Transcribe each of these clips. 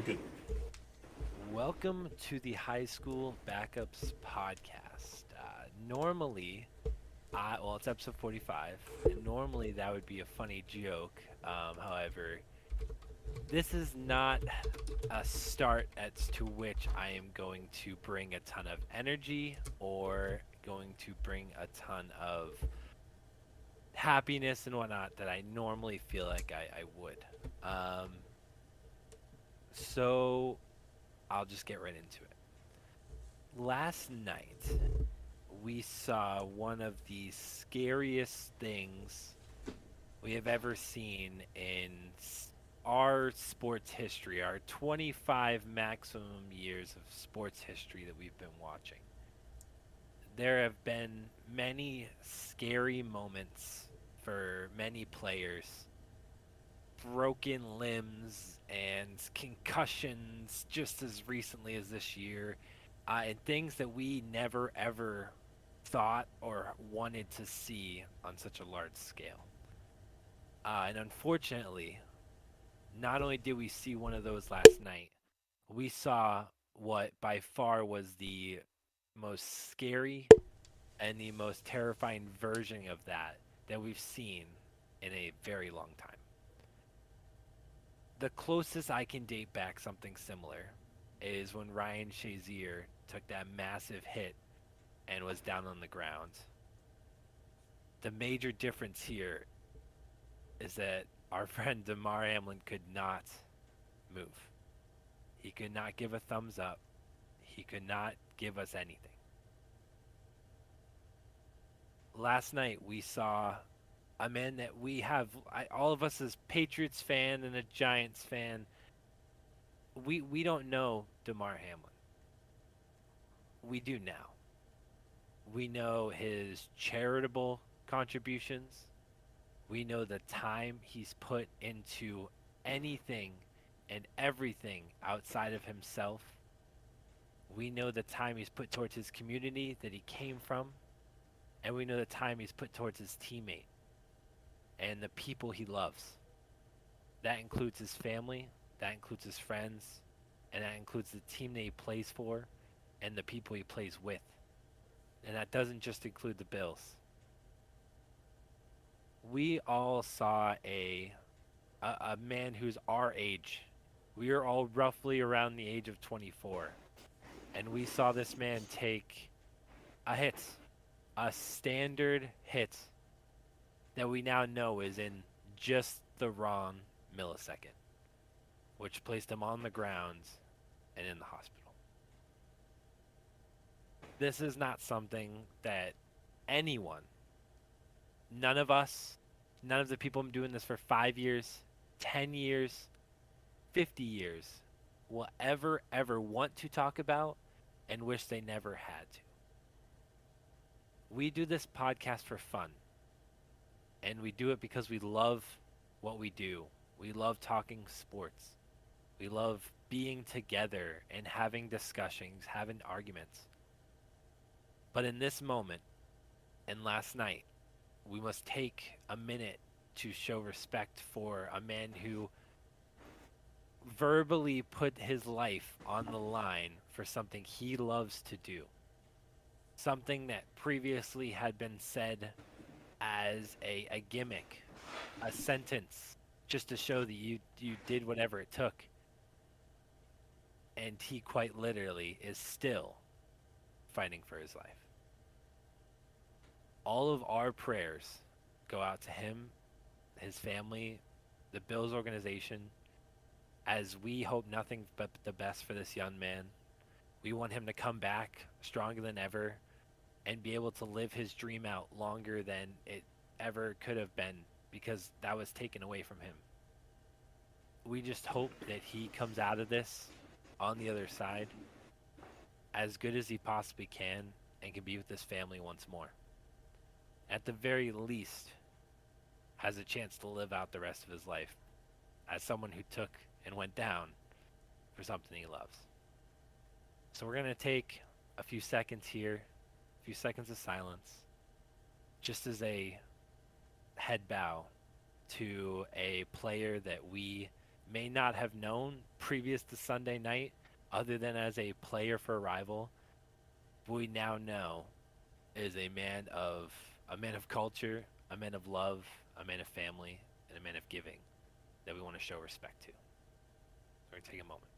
You're good. Welcome to the High School Backups podcast. Uh, normally, I, well, it's episode 45, and normally that would be a funny joke. Um, however, this is not a start as to which I am going to bring a ton of energy or going to bring a ton of happiness and whatnot that I normally feel like I, I would. Um, so I'll just get right into it. Last night, we saw one of the scariest things we have ever seen in our sports history, our 25 maximum years of sports history that we've been watching. There have been many scary moments for many players broken limbs and concussions just as recently as this year, uh, and things that we never ever thought or wanted to see on such a large scale. Uh, and unfortunately, not only did we see one of those last night, we saw what by far was the most scary and the most terrifying version of that that we've seen in a very long time. The closest I can date back something similar is when Ryan Shazier took that massive hit and was down on the ground. The major difference here is that our friend Damar Hamlin could not move. He could not give a thumbs up. He could not give us anything. Last night we saw a man that we have, I, all of us as Patriots fan and a Giants fan, we we don't know Damar Hamlin. We do now. We know his charitable contributions. We know the time he's put into anything and everything outside of himself. We know the time he's put towards his community that he came from. And we know the time he's put towards his teammate and the people he loves. That includes his family, that includes his friends, and that includes the team that he plays for and the people he plays with. And that doesn't just include the Bills. We all saw a a, a man who's our age. We are all roughly around the age of 24. And we saw this man take a hit, a standard hit that we now know is in just the wrong millisecond, which placed him on the ground and in the hospital. This is not something that anyone, none of us, none of the people doing this for five years, 10 years, 50 years, will ever, ever want to talk about and wish they never had to. We do this podcast for fun and we do it because we love what we do. We love talking sports. We love being together and having discussions, having arguments. But in this moment and last night, we must take a minute to show respect for a man who verbally put his life on the line for something he loves to do. Something that previously had been said as a, a gimmick, a sentence, just to show that you you did whatever it took. And he quite literally is still fighting for his life. All of our prayers go out to him, his family, the Bills organization, as we hope nothing but the best for this young man. We want him to come back stronger than ever and be able to live his dream out longer than it ever could have been because that was taken away from him. We just hope that he comes out of this on the other side as good as he possibly can and can be with his family once more. At the very least, has a chance to live out the rest of his life as someone who took and went down for something he loves. So we're going to take a few seconds here a few seconds of silence, just as a head bow to a player that we may not have known previous to Sunday night, other than as a player for a rival, we now know is a man of a man of culture, a man of love, a man of family, and a man of giving that we want to show respect to. We're going to take a moment.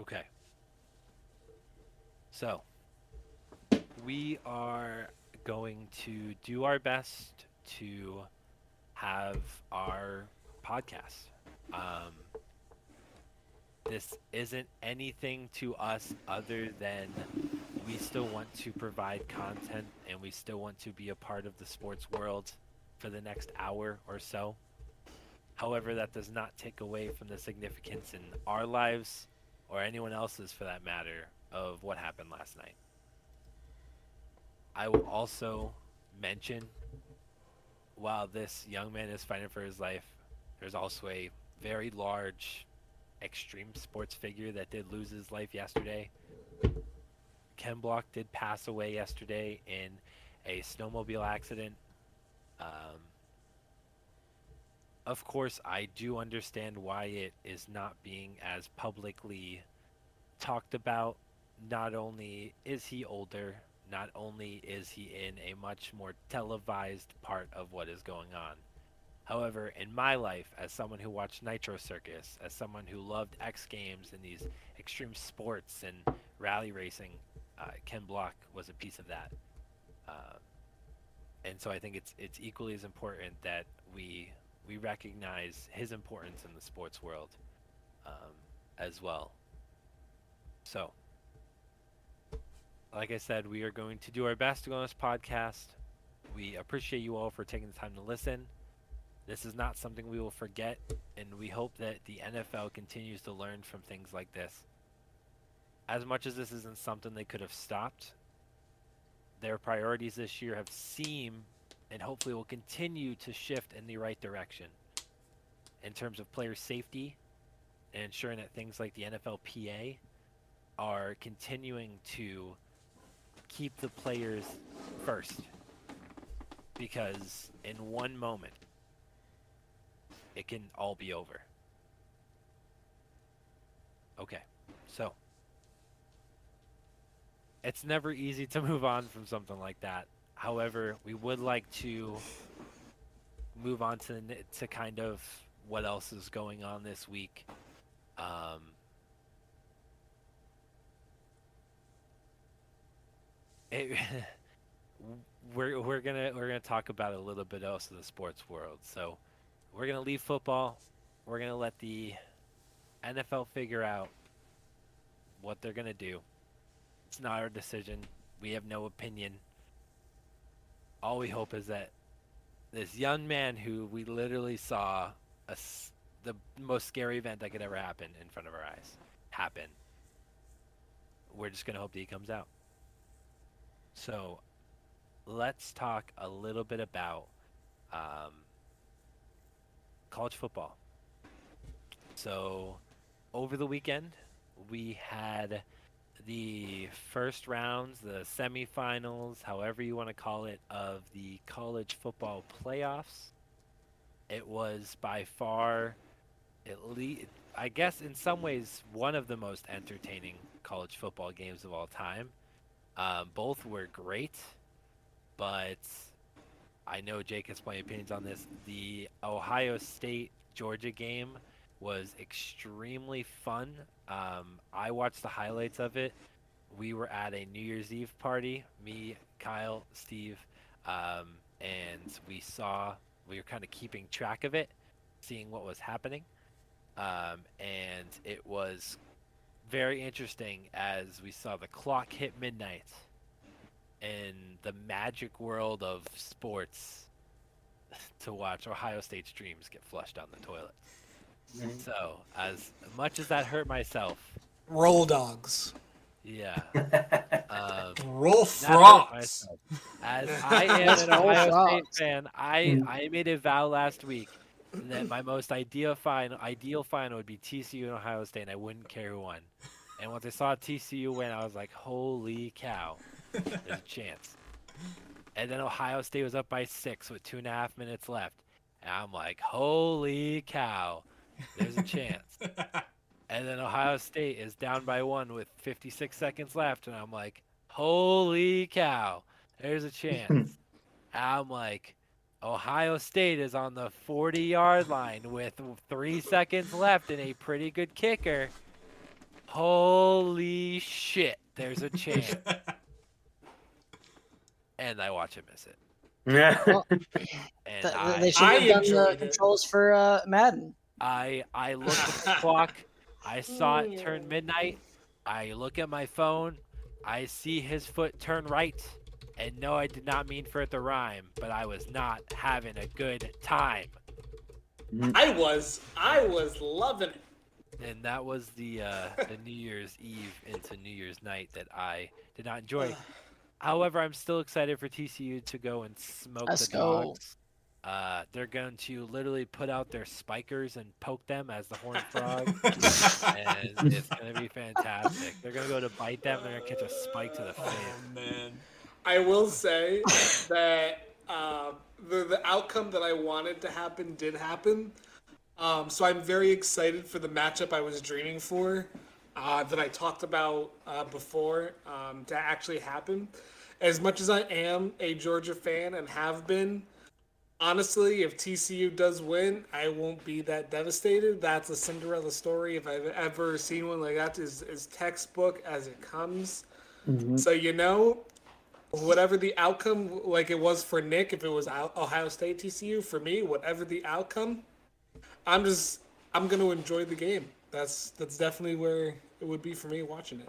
Okay. So, we are going to do our best to have our podcast. Um, this isn't anything to us other than we still want to provide content and we still want to be a part of the sports world for the next hour or so. However, that does not take away from the significance in our lives or anyone else's for that matter of what happened last night. I will also mention while this young man is fighting for his life, there's also a very large extreme sports figure that did lose his life yesterday. Ken Block did pass away yesterday in a snowmobile accident. Um, of course, I do understand why it is not being as publicly talked about. Not only is he older, not only is he in a much more televised part of what is going on. However, in my life, as someone who watched Nitro Circus, as someone who loved X Games and these extreme sports and rally racing, uh, Ken Block was a piece of that. Uh, and so I think it's it's equally as important that we we recognize his importance in the sports world um, as well. So, like I said, we are going to do our best to go on this podcast. We appreciate you all for taking the time to listen. This is not something we will forget, and we hope that the NFL continues to learn from things like this. As much as this isn't something they could have stopped, their priorities this year have seemed and hopefully will continue to shift in the right direction in terms of player safety and ensuring that things like the NFLPA are continuing to keep the players first. Because in one moment, it can all be over. Okay, so it's never easy to move on from something like that. However, we would like to move on to to kind of what else is going on this week. Um, it, we're we're gonna we're gonna talk about a little bit else of the sports world. So we're gonna leave football. We're gonna let the NFL figure out what they're gonna do. It's not our decision. We have no opinion. All we hope is that this young man who we literally saw a, the most scary event that could ever happen in front of our eyes happen. We're just gonna hope that he comes out. So let's talk a little bit about um, college football. So over the weekend, we had the first rounds, the semifinals, however you want to call it, of the college football playoffs. It was by far, at least, I guess, in some ways, one of the most entertaining college football games of all time. Um, both were great, but I know Jake has plenty of opinions on this. The Ohio State Georgia game was extremely fun. Um, I watched the highlights of it. We were at a New Year's Eve party, me, Kyle, Steve, um, and we saw, we were kind of keeping track of it, seeing what was happening. Um, and it was very interesting as we saw the clock hit midnight in the magic world of sports to watch Ohio State's dreams get flushed down the toilet. Mm-hmm. So, as much as that hurt myself, roll dogs. Yeah. Um, roll frogs. As I am an Ohio State fan, I mm. I made a vow last week that my most ideal final ideal final would be TCU and Ohio State, and I wouldn't care who won. And once I saw TCU win, I was like, holy cow, there's a chance. And then Ohio State was up by six with two and a half minutes left. And I'm like, holy cow, there's a chance. and then Ohio State is down by one with 56 seconds left. And I'm like, holy cow, there's a chance. I'm like, Ohio State is on the 40 yard line with three seconds left and a pretty good kicker. Holy shit, there's a chance. and I watch him miss it. Yeah. Well, And Th- I, they should I have done the it. controls for uh, Madden. I I looked at the clock. I saw it turn midnight. I look at my phone. I see his foot turn right. And no, I did not mean for it to rhyme, but I was not having a good time. I was. I was loving it. And that was the uh, the New Year's Eve into New Year's night that I did not enjoy. However, I'm still excited for TCU to go and smoke Let's the go. dogs. Uh, they're going to literally put out their spikers and poke them as the horned frog, and it's going to be fantastic. They're going to go to bite them, and they're going to catch a spike to the face. Oh man. I will say that uh, the the outcome that I wanted to happen did happen. Um, so I'm very excited for the matchup I was dreaming for, uh, that I talked about uh, before, um, to actually happen. As much as I am a Georgia fan and have been, honestly, if TCU does win, I won't be that devastated. That's a Cinderella story. If I've ever seen one like that, is is textbook as it comes. Mm-hmm. So you know, whatever the outcome, like it was for Nick, if it was Ohio State TCU, for me, whatever the outcome, I'm just I'm gonna enjoy the game. That's that's definitely where it would be for me watching it.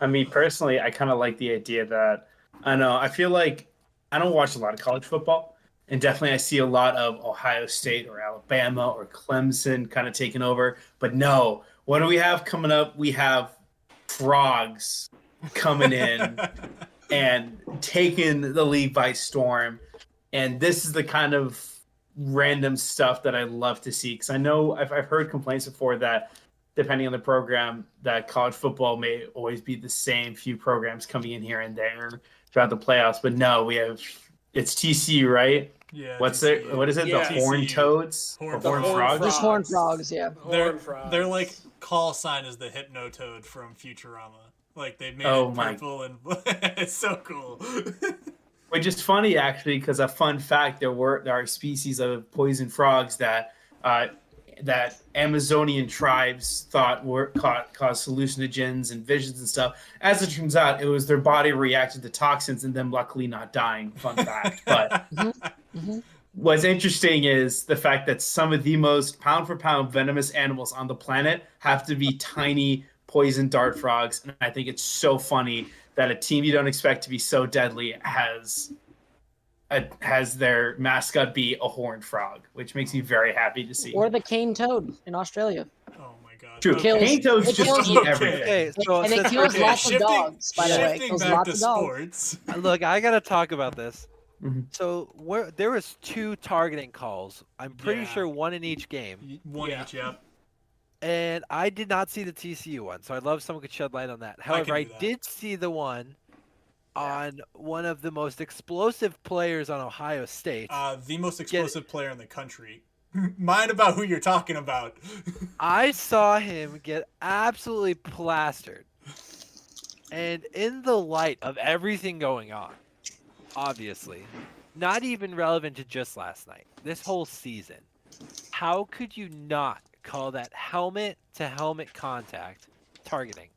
I mean, personally, I kind of like the idea that I know. I feel like I don't watch a lot of college football, and definitely I see a lot of Ohio State or Alabama or Clemson kind of taking over. But no, what do we have coming up? We have frogs coming in and taking the league by storm. And this is the kind of random stuff that I love to see because I know I've, I've heard complaints before that depending on the program, that college football may always be the same few programs coming in here and there throughout the playoffs. But no, we have it's TCU, right? Yeah. What's TCU. it? What is it? Yeah. the horn toads, Horned or The horn horned frogs? Just horned frogs, yeah. Their, Horned frogs. their like call sign is the hypno toad from Futurama. Like they made Oh it my- purple and it's so cool. Which is funny actually, because a fun fact: there were there are species of poison frogs that uh, that Amazonian tribes thought were caught, caused hallucinogens and visions and stuff. As it turns out, it was their body reacted to toxins and them luckily not dying. Fun fact, but. Mhm. What's interesting is the fact that some of the most pound for pound venomous animals on the planet have to be tiny poison dart frogs. And I think it's so funny that a team you don't expect to be so deadly has a, has their mascot be a horned frog, which makes me very happy to see. Or the cane toad in Australia. oh my god. True, Okay. kills- paint toads it just kills- eat Okay. everything. Okay, so and it kills we're- lots of dogs, by the way. It kills back lots to of dogs. Look, I gotta talk about this. Mhm. So where there was two targeting calls. I'm pretty Yeah. sure one in each game, One Yeah. each, yep. and I did not see the TCU one. So I'd love someone could shed light on that. However, I, do that. did see the one on one of the most explosive players on Ohio State. Uh, the most explosive player in the country. Mind about who you're talking about. I saw him get absolutely plastered. And in the light of everything going on, obviously, not even relevant to just last night, this whole season, how could you not call that helmet to helmet contact targeting?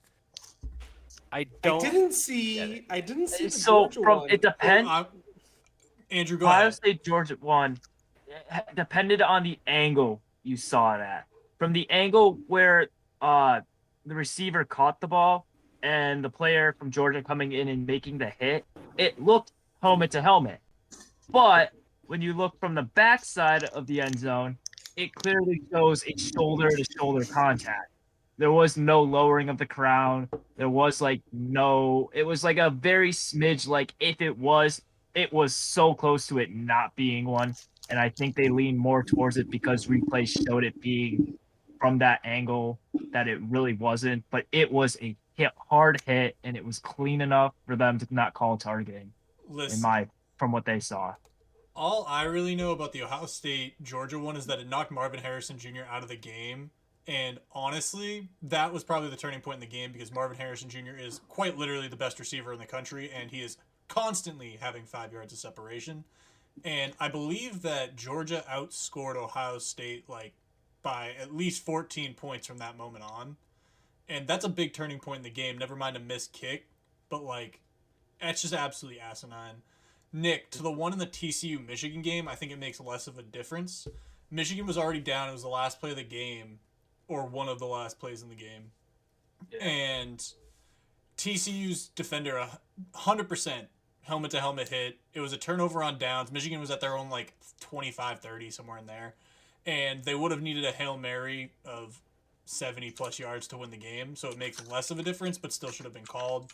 I I don't. didn't see. I didn't see the So Georgia from one. it depends. Uh, Andrew, go Ohio ahead. State Georgia one it depended on the angle you saw it at. From the angle where uh the receiver caught the ball and the player from Georgia coming in and making the hit, it looked helmet to helmet. But when you look from the backside of the end zone, it clearly shows a shoulder to shoulder contact. There was no lowering of the crown. There was like no, it was like a very smidge, like if it was, it was so close to it not being one. And I think they leaned more towards it because replay showed it being from that angle that it really wasn't, but it was a hit, hard hit, and it was clean enough for them to not call targeting. Listen, In my from what they saw. all I really know about the Ohio State Georgia one is that it knocked Marvin Harrison Jr. out of the game. And honestly, that was probably the turning point in the game because Marvin Harrison Jr. is quite literally the best receiver in the country, and he is constantly having five yards of separation. And I believe that Georgia outscored Ohio State like by at least 14 points from that moment on. And that's a big turning point in the game, never mind a missed kick. But like, that's just absolutely asinine. Nick, to the one in the TCU Michigan game, I think it makes less of a difference. Michigan was already down. It was the last play of the game, or one of the last plays in the game. And TCU's defender, a 100% helmet to helmet hit. It was a turnover on downs. Michigan was at their own like 25 30, somewhere in there. And they would have needed a Hail Mary of 70 plus yards to win the game. So it makes less of a difference, but still should have been called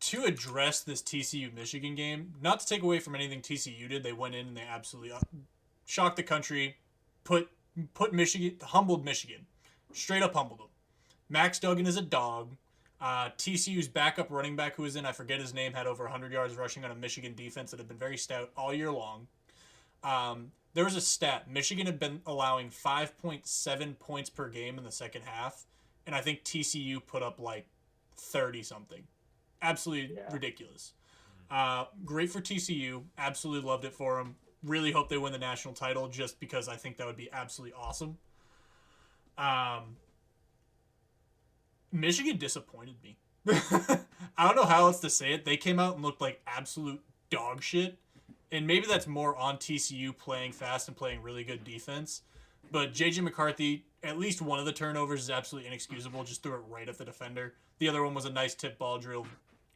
to address this TCU Michigan game, not to take away from anything TCU did, they went in and they absolutely uh, shocked the country, put put Michigan humbled Michigan, straight up humbled them. Max Duggan is a dog. Uh, TCU's backup running back, who was in, I forget his name, had over 100 yards rushing on a Michigan defense that had been very stout all year long. Um, there was a stat Michigan had been allowing 5.7 points per game in the second half, and I think TCU put up like 30 something absolutely Yeah. ridiculous. Uh, great for TCU. Absolutely loved it for them. Really hope they win the national title just because I think that would be absolutely awesome. Um, Michigan disappointed me. I don't know how else to say it. They came out and looked like absolute dog shit. And maybe that's more on TCU playing fast and playing really good defense. But JJ McCarthy, at least one of the turnovers is absolutely inexcusable. Just threw it right at the defender. The other one was a nice tip ball drill.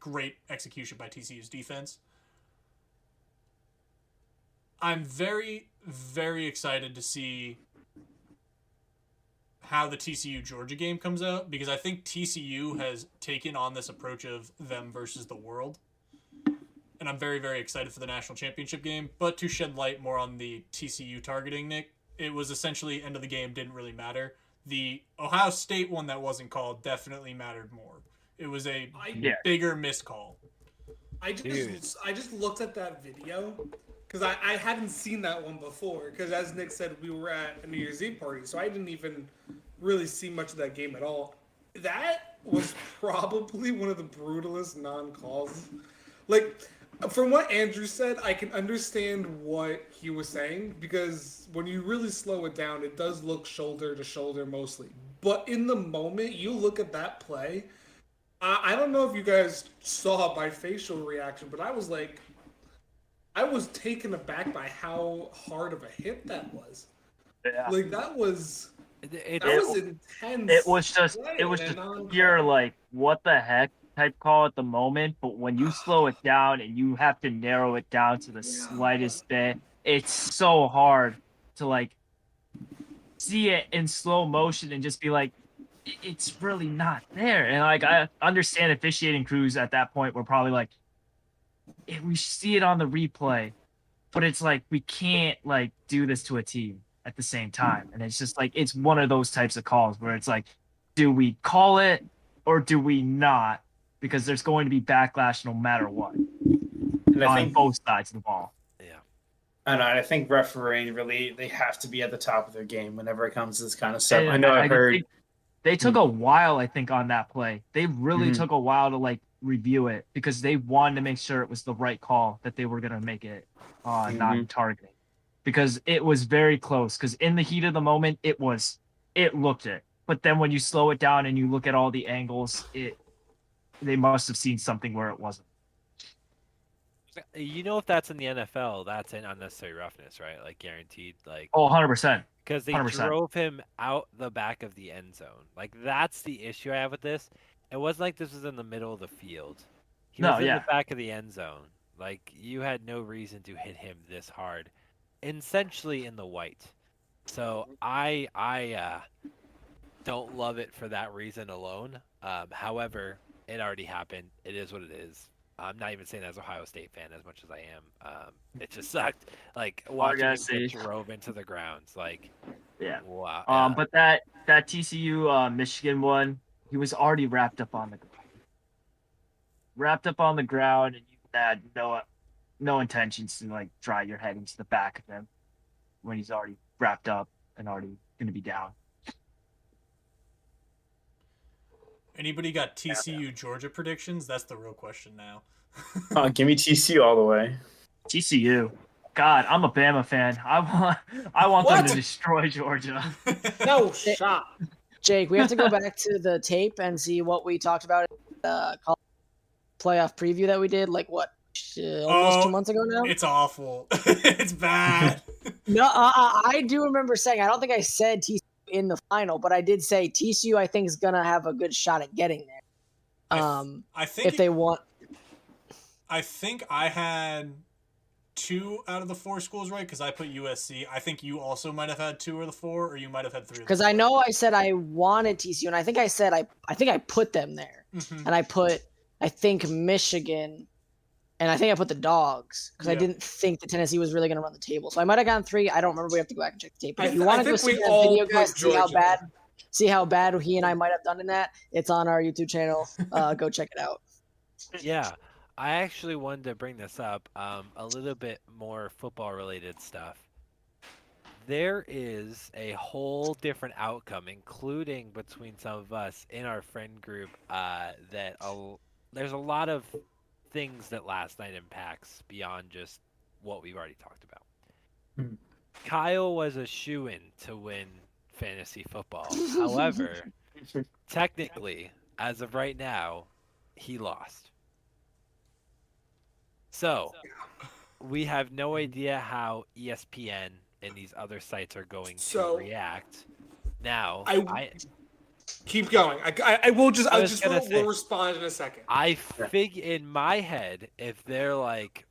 Great execution by TCU's defense. I'm very, very excited to see how the TCU Georgia game comes out because I think TCU has taken on this approach of them versus the world. And I'm very, very excited for the national championship game. But to shed light more on the TCU targeting, Nick, it was essentially end of the game didn't really matter. The Ohio State one that wasn't called definitely mattered more. It was a I, bigger missed call. I just Dude. I just looked at that video because I, I hadn't seen that one before. Because as Nick said, we were at a New Year's Eve party, so I didn't even really see much of that game at all. That was probably one of the brutalest non-calls. Like from what Andrew said, I can understand what he was saying because when you really slow it down, it does look shoulder to shoulder mostly. But in the moment, you look at that play. I, I don't know if you guys saw my facial reaction, but I was like, I was taken aback by how hard of a hit that was. Yeah. Like that was It, it, that It- was intense. It was just play it was just non-call. pure like what the heck type call at the moment, but when you slow it down and you have to narrow it down to the slightest bit, it's so hard to like see it in slow motion and just be like it's really not there. And like I understand officiating crews at that point were probably like "Eh, we see it on the replay, but it's like we can't like do this to a team at the same time. And it's just like it's one of those types of calls where it's like do we call it or do we not? Because there's going to be backlash no matter what And I on think both sides of the ball. I don't. I think refereeing really they have to be at the top of their game whenever it comes to this kind of stuff. And I know I've I heard. they took a while, I think, on that play. They really Mhm. took a while to like review it because they wanted to make sure it was the right call that they were gonna make it uh, Mhm. non-targeting because it was very close. Because in the heat of the moment, it was it looked it, but then when you slow it down and you look at all the angles, it they must have seen something where it wasn't. you know if that's in the NFL, that's an unnecessary roughness, right? Like guaranteed, like Oh, 100 percent. because they 100%. drove him out the back of the end zone. Like that's the issue I have with this. It wasn't like this was in the middle of the field. He No, was in yeah. the back of the end zone. Like you had no reason to hit him this hard, essentially in the white. So I I uh, don't love it for that reason alone. Um, however, it already happened. It is what it is. I'm not even saying as Ohio State fan as much as I am. Um, it just sucked. Like watching him get drove into the grounds. Like Yeah. wow. Um, but that that TCU uh, Michigan one, he was already wrapped up on the wrapped up on the ground, and you had no no intentions to like dry your head into the back of him when he's already wrapped up and already going to be down. Anybody got TCU Georgia predictions? That's the real question now. Uh, give me TCU all the way. TCU. God, I'm a Bama fan. I want I want them to destroy Georgia. No shot. Jake, we have to go back to the tape and see what we talked about in the col- playoff preview that we did. Like what, sh- almost Oh, two months ago now. It's awful. it's bad. No, uh, uh, I do remember saying. I don't think I said TCU in the final, but I did say TCU. I think is gonna have a good shot at getting there. I th- Um, I think if they want, I think I had two out of the four schools right because I put USC. I think you also might have had two or the four, or you might have had three. because I know I said I wanted TCU, and I think I said I, I think I put them there, hmm and I put I think Michigan, and I think I put the dogs because I didn't think that Tennessee was really gonna run the table. So I might have gotten three. I don't remember. We have to go back and check the tape. But if you want to go see we that video, put guys, see how bad, see how bad he and I might have done in that. It's on our YouTube channel. Uh, go check it out. yeah, I actually wanted to bring this up. Um, a little bit more football related stuff. There is a whole different outcome, including between some of us in our friend group. Uh, that a, there's a lot of things that last night impacts beyond just what we've already talked about. Hmm. Kyle was a shoe in to win fantasy football. However, technically, as of right now, he lost. So, we have no idea how ESPN and these other sites are going to react. Now, I- I, Keep going. I, I, I will just. I I just gonna will, say- will respond in a second. I fig in my head if they're like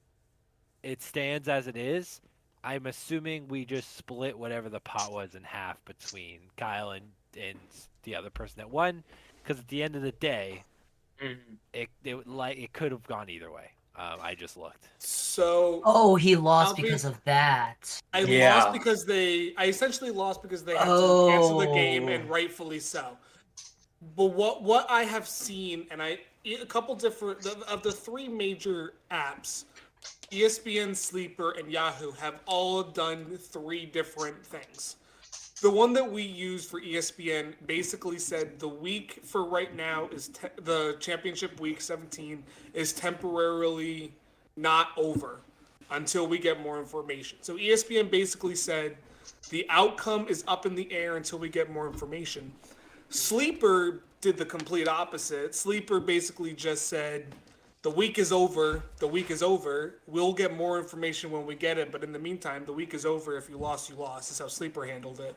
it stands as it is, I'm assuming we just split whatever the pot was in half between Kyle and and the other person that won because at the end of the day, mm-hmm. it it like it could have gone either way. Um, I just looked. So Oh, he lost I'll be- because of that. I Yeah. lost because they. I essentially lost because they had to cancel the game, and Oh. rightfully so. But what what I have seen, and I a couple different the- of the three major apps, ESPN, Sleeper, and Yahoo have all done three different things. The one that we use for ESPN basically said the week for right now is te- the championship week 17 is temporarily not over until we get more information. So ESPN basically said the outcome is up in the air until we get more information. Sleeper did the complete opposite. Sleeper basically just said the week is over. The week is over. We'll get more information when we get it, but in the meantime, the week is over. If you lost, you lost. Is how Sleeper handled it.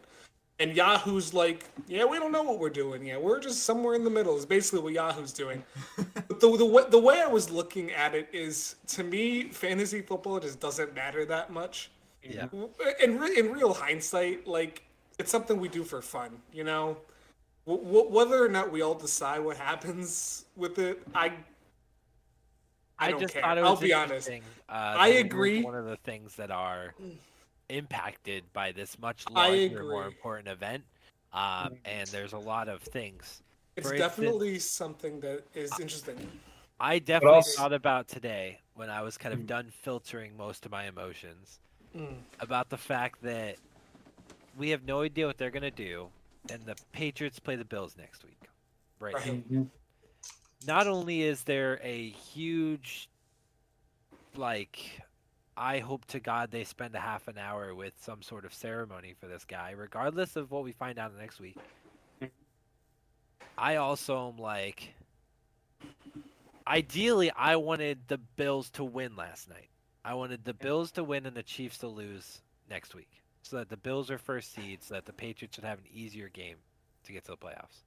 And Yahoo's like, yeah, we don't know what we're doing yet. We're just somewhere in the middle. Is basically what Yahoo's doing. But the, the way, the way I was looking at it is, to me, fantasy football just doesn't matter that much. Yeah. In re- in real hindsight, like it's something we do for fun, you know. W- w- whether or not we all decide what happens with it, I I, I, just care. thought it was. I'll be honest. Uh, I that it was agree. One of the things that are impacted by this much larger, more important event, um, and there's a lot of things. It's For definitely something that is interesting. I definitely also- thought about today when I was kind of Mm. done filtering most of my emotions Mm. about the fact that we have no idea what they're gonna do, and the Patriots play the Bills next week. Right. Right. Not only is there a huge, like, I hope to God they spend a half an hour with some sort of ceremony for this guy, regardless of what we find out next week. I also am like, ideally, I wanted the Bills to win last night. I wanted the Bills to win and the Chiefs to lose next week, so that the Bills are first seed, so that the Patriots should have an easier game to get to the playoffs.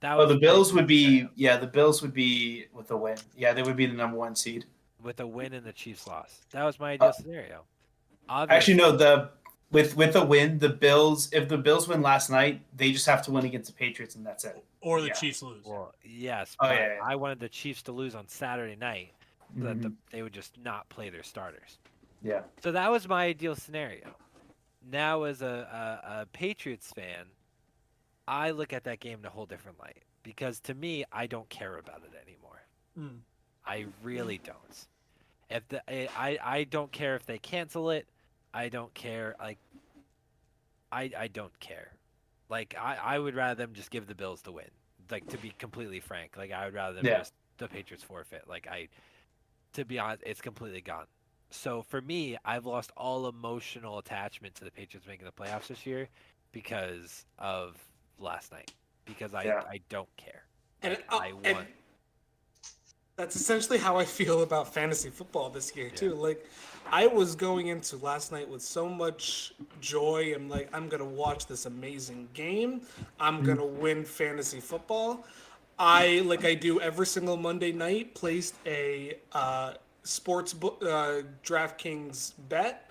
That Oh, the Bills would be scenario, yeah, the Bills would be with a win. Yeah, they would be the number one seed. with a win and the Chiefs loss. That was my ideal Uh, scenario. Actually, no, the with with a win, the Bills. If the Bills win last night, they just have to win against the Patriots, and that's it. Or the Yeah. Chiefs lose. Well, yes, Oh, but yeah, yeah. I wanted the Chiefs to lose on Saturday night so that the, Mhm. they would just not play their starters. Yeah. So that was my ideal scenario. Now, as a, a, a Patriots fan, I look at that game in a whole different light because to me, I don't care about it anymore. Mm. I really don't. If the I I I don't care if they cancel it. I don't care. Like, I I don't care. Like I I would rather them just give the Bills the win. Like to be completely frank, like I would rather them Yeah. just the Patriots forfeit. Like I, to be honest, it's completely gone. So for me, I've lost all emotional attachment to the Patriots making the playoffs this year because of last night. Because I Yeah. I don't care. And, Like, uh, I and that's essentially how I feel about fantasy football this year too. Like I was going into last night with so much joy. I'm like, I'm gonna watch this amazing game. I'm gonna win fantasy football. I like I do every single Monday night placed a uh, sports book uh, DraftKings bet,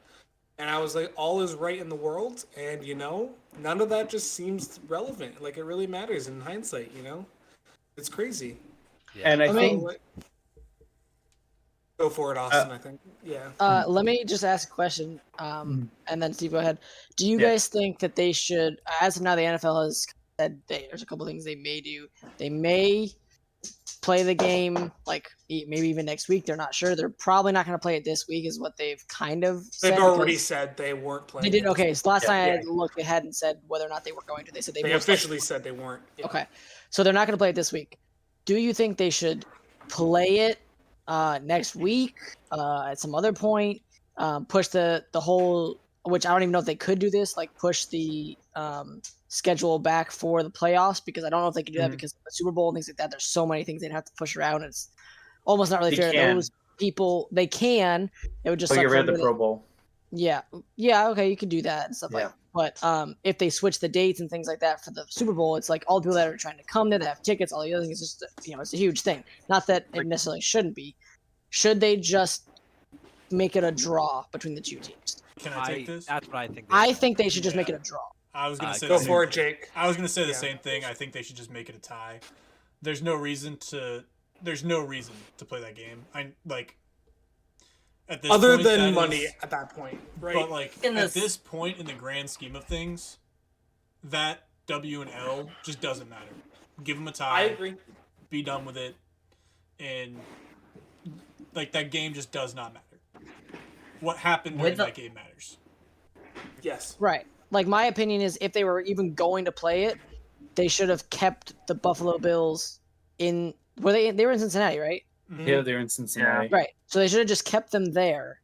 and I was like, all is right in the world. And you know, none of that just seems relevant. Like it really matters in hindsight. You know, it's crazy. Yeah. And I I think mean- Go for it, Austin. I think. Yeah. Uh, let me just ask a question, um, and then Steve, go ahead. Do you Yeah. guys think that they should, as of now, the NFL has said they, there's a couple things they may do. They may play the game like e- maybe even next week. They're not sure. They're probably not going to play it this week, is what they've kind of. They've already said they weren't playing. They did it. okay. So last Yeah, time yeah. I looked, they hadn't said whether or not they were going to. They said they, They most likely officially said they weren't. Yeah. Okay, so they're not going to play it this week. Do you think they should play it uh, next week uh, at some other point? Um, push the the whole, which I don't even know if they could do this, like push the um, schedule back for the playoffs because I don't know if they can do that Mhm. because of the Super Bowl and things like that. There's so many things they'd have to push around. It's almost not really They fair. to can. Those people they can. It would just they'll suck get for rid of the Pro Bowl. yeah, yeah, okay, you can do that and stuff like. That. But um, if they switch the dates and things like that for the Super Bowl, it's like all the people that are trying to come there, that have tickets, all the other things. It's just you know, it's a huge thing. Not that it necessarily shouldn't be. Should they just make it a draw between the two teams? Can I I, take this? that's what I think. I think they should just make it a draw. I was gonna Uh, say Go for it. Jake. I was gonna say the Yeah. same thing. I think they should just make it a tie. There's no reason to. There's no reason to play that game. I like. At this Other point, that than is- money at that point, right? But like In at this- this point in the grand scheme of things, that W and L just doesn't matter. Give them a tie. I agree. Be done with it, and like that game just does not matter. What happened during With the- that game matters. Yes. Right. Like my opinion is, if they were even going to play it, they should have kept the Buffalo Bills in. Were they? They were in Cincinnati, right? Mhm. Yeah, they're in Cincinnati. Right. So they should have just kept them there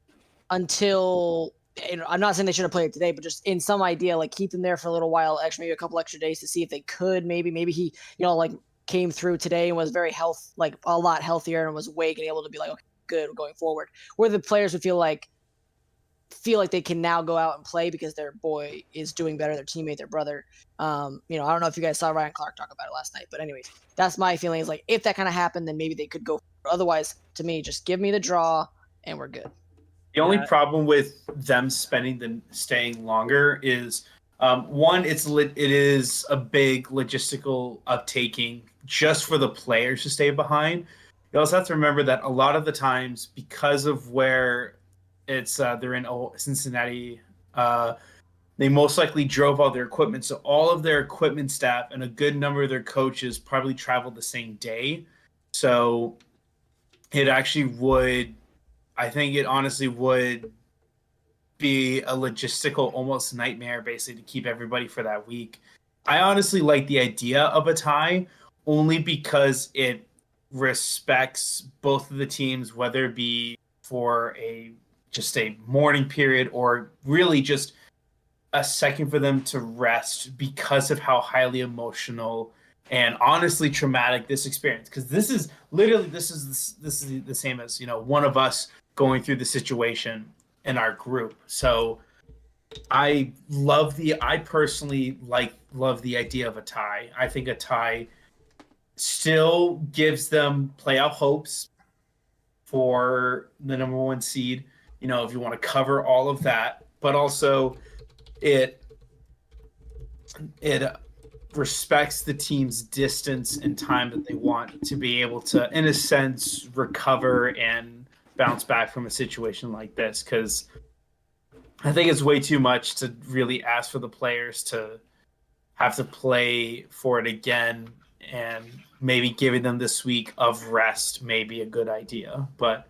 until you know, I'm not saying they should have played it today, but just in some idea, like keep them there for a little while, extra maybe a couple extra days to see if they could. Maybe maybe he, you know, like came through today and was very health like a lot healthier and was awake and able to be like, okay, good going forward. Where the players would feel like feel like they can now go out and play because their boy is doing better, their teammate, their brother. Um, you know, I don't know if you guys saw Ryan Clark talk about it last night, but anyways, that's my feeling is like if that kind of happened, then maybe they could go. Otherwise, to me, just give me the draw and we're good. The only Yeah. problem with them spending the staying longer is um, one, it's lit, it is a big logistical uptaking just for the players to stay behind. You also have to remember that a lot of the times, because of where it's uh, they're in Cincinnati, uh, they most likely drove all their equipment. So all of their equipment staff and a good number of their coaches probably traveled the same day. So it actually would I think it honestly would be a logistical almost nightmare basically to keep everybody for that week. I honestly like the idea of a tie only because it respects both of the teams, whether it be for a just a morning period or really just a second for them to rest because of how highly emotional and honestly traumatic this experience. Because this is literally this is this is the same as you know one of us going through the situation in our group. So i love the i personally like love the idea of a tie. I think a tie still gives them playoff hopes for the number one seed you know if you want to cover all of that but also it it respects the team's distance and time that they want to be able to, in a sense, recover and bounce back from a situation like this. Because I think it's way too much to really ask for the players to have to play for it again and maybe giving them this week of rest may be a good idea but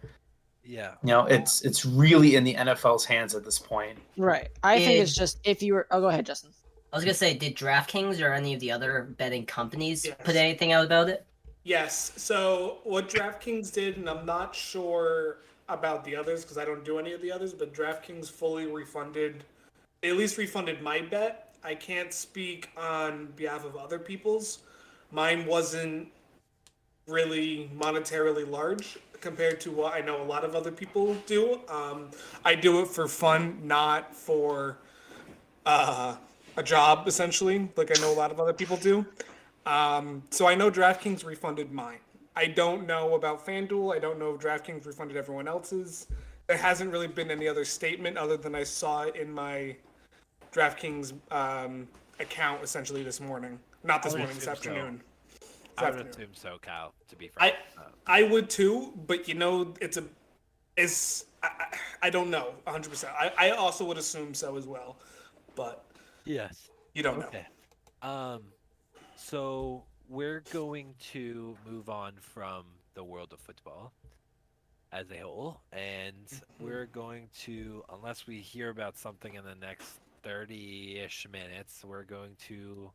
Yeah. you know it's it's really in the nfl's hands at this point Right. I think it's just if you were. Oh, go ahead, Justin. I was gonna say, did DraftKings or any of the other betting companies Yes. put anything out about it? Yes. So what DraftKings did, and I'm not sure about the others because I don't do any of the others, but DraftKings fully refunded, they at least refunded my bet. I can't speak on behalf of other people's. Mine wasn't really monetarily large compared to what I know a lot of other people do. Um, I do it for fun, not for uh, a job, essentially, like I know a lot of other people do. Um, so I know DraftKings refunded mine. I don't know about FanDuel. I don't know if DraftKings refunded everyone else's. There hasn't really been any other statement other than I saw it in my DraftKings um, account essentially this morning. Not this morning, this afternoon. This I would afternoon. assume so, Kyle. To be I frank. Uh, I would too, but you know, it's a, it's I, I I don't know 100. percent I I also would assume so as well, but yes. you don't know. Um, so we're going to move on from the world of football as a whole, and we're going to, unless we hear about something in the next 30 ish minutes, we're going to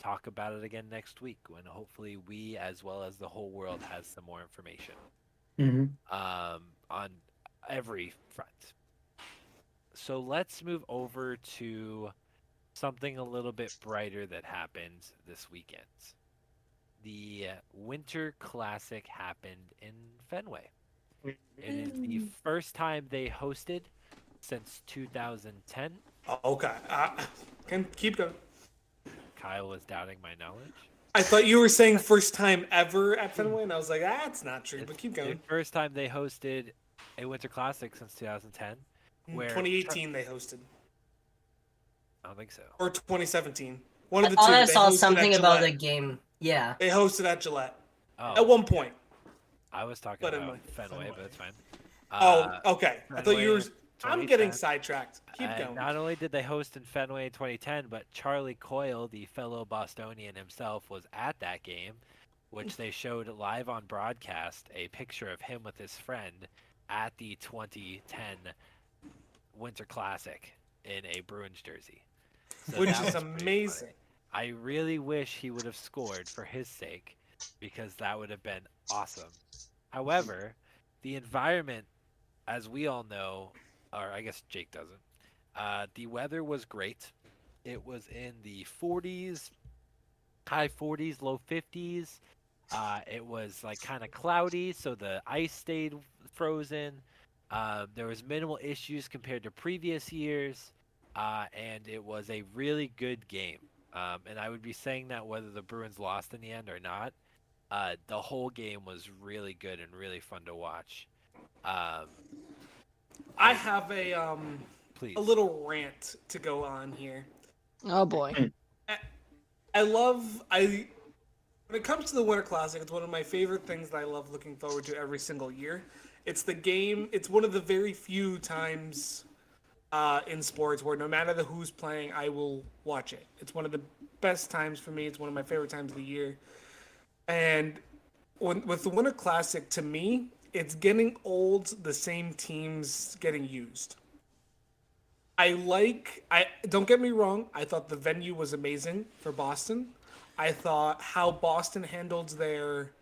talk about it again next week when hopefully we, as well as the whole world, has some more information um, on every front. So let's move over to something a little bit brighter that happened this weekend. The uh, Winter Classic happened in Fenway. It is the first time they hosted since 2010. Oh, okay, uh, can keep going. Kyle was doubting my knowledge. I thought you were saying first time ever at Fenway, and I was like, ah, that's not true. But keep The going. first time they hosted a Winter Classic since 2010. Where 2018 they hosted, I don't think so. or 2017. One of the two. I saw something about a Gillette. game. Yeah. They hosted at Gillette Oh, at one point. I was talking But about Fenway, Fenway. but it's fine. Oh, Uh, okay. I thought you were. I'm getting sidetracked. Keep going. Not only did they host in Fenway in 2010, but Charlie Coyle, the fellow Bostonian himself, was at that game, which they showed live on broadcast a picture of him with his friend at the 2010 Winter Classic in a Bruins jersey. So Which is amazing. I really wish he would have scored for his sake because that would have been awesome. However, the environment, as we all know, or I guess Jake doesn't, uh, the weather was great. It was in the 40s, high 40s, low 50s. Uh, it was like kind of cloudy, so the ice stayed frozen. Um, there was minimal issues compared to previous years, uh, and it was a really good game. Um, and I would be saying that whether the Bruins lost in the end or not, uh, the whole game was really good and really fun to watch. Um, I have a um please. a little rant to go on here. Oh boy. I love I when it comes to the Winter Classic, it's one of my favorite things that I love looking forward to every single year. It's the game. It's one of the very few times uh, in sports where no matter the who's playing, I will watch it. It's one of the best times for me. It's one of my favorite times of the year. And when, with the Winter Classic, to me, it's getting old. The same teams getting used. I like I don't get me wrong, I thought the venue was amazing for Boston. I thought how Boston handled their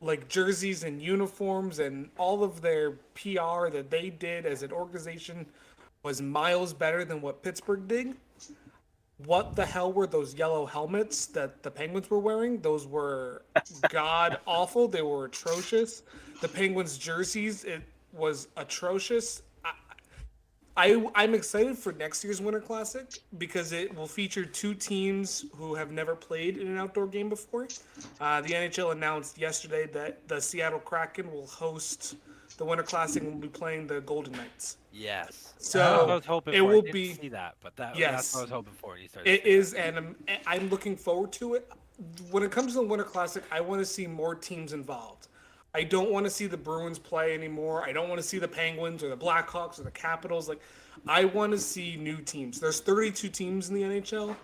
like jerseys and uniforms and all of their PR that they did as an organization was miles better than what Pittsburgh did. What the hell were those yellow helmets that the Penguins were wearing? Those were god awful. They were atrocious. The Penguins jerseys, it was atrocious. I, I'm excited for next year's Winter Classic because it will feature two teams who have never played in an outdoor game before. Uh, the NHL announced yesterday that the Seattle Kraken will host the Winter Classic will be playing the Golden Knights. Yes. So, I was hoping it for. I will didn't be- see that, but that, Yes. that's what I was hoping for. you It saying and I'm, I'm looking forward to it. When it comes to the Winter Classic, I want to see more teams involved. I don't want to see the Bruins play anymore. I don't want to see the Penguins or the Blackhawks or the Capitals. Like, I want to see new teams. There's 32 teams in the NHL.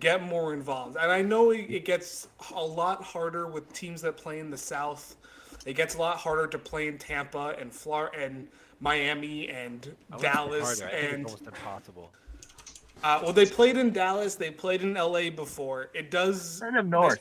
Get more involved, and I know it gets a lot harder with teams that play in the South. It gets a lot harder to play in Tampa and Florida and Miami and I Dallas harder. And it's almost impossible. uh, well, they played in Dallas. They played in LA before. It does Send them north.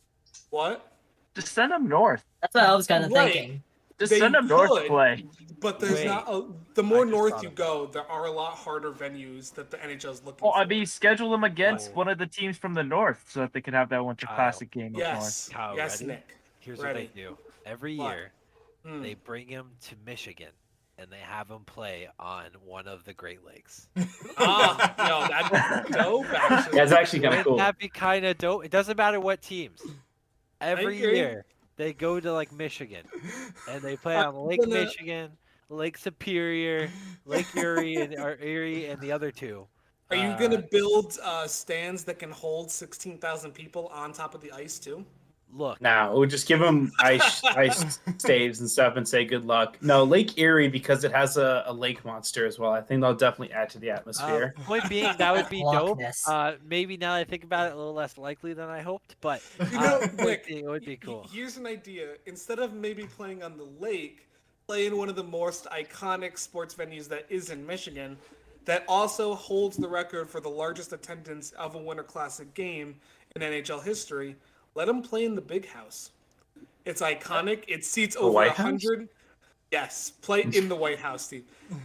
what? Just send them north. That's what I was kind of Right. thinking. Just They send them north could. play. But there's Wait. not. A, the more north you of go, there are a lot harder venues that the NHL is looking Well, for. I mean, schedule them against Oh. one of the teams from the north so that they can have that Winter Kyle. Classic game. up north. yes, Kyle, yes, ready? Nick. Here's Ready. what they do. Every What? year, Hmm. they bring him to Michigan, and they have him play on one of the Great Lakes. ah, no, that's dope. Actually, That's actually kind of Wouldn't cool. that be kind of dope? It doesn't matter what teams. Every year, they go to like Michigan, and they play on Lake gonna- Michigan, Lake Superior, Lake Erie, and or Erie, and the other two. Are you Uh, gonna build uh, stands that can hold sixteen thousand people on top of the ice too? Look, Now we'll just give them ice ice staves and stuff and say good luck. No, Lake Erie because it has a, a lake monster as well. I think they'll definitely add to the uh, atmosphere. point being, that would be dope. Uh, maybe now that I think about it, a little less likely than I hoped, but You uh, know, it would be- it would be cool. Here's an idea. Instead of maybe playing on the lake, play in one of the most iconic sports venues that is in Michigan, that also holds the record for the largest attendance of a Winter Classic game in NHL history. Let them play in the Big House. It's iconic. It seats over a hundred. Yes, play in the White House, Steve.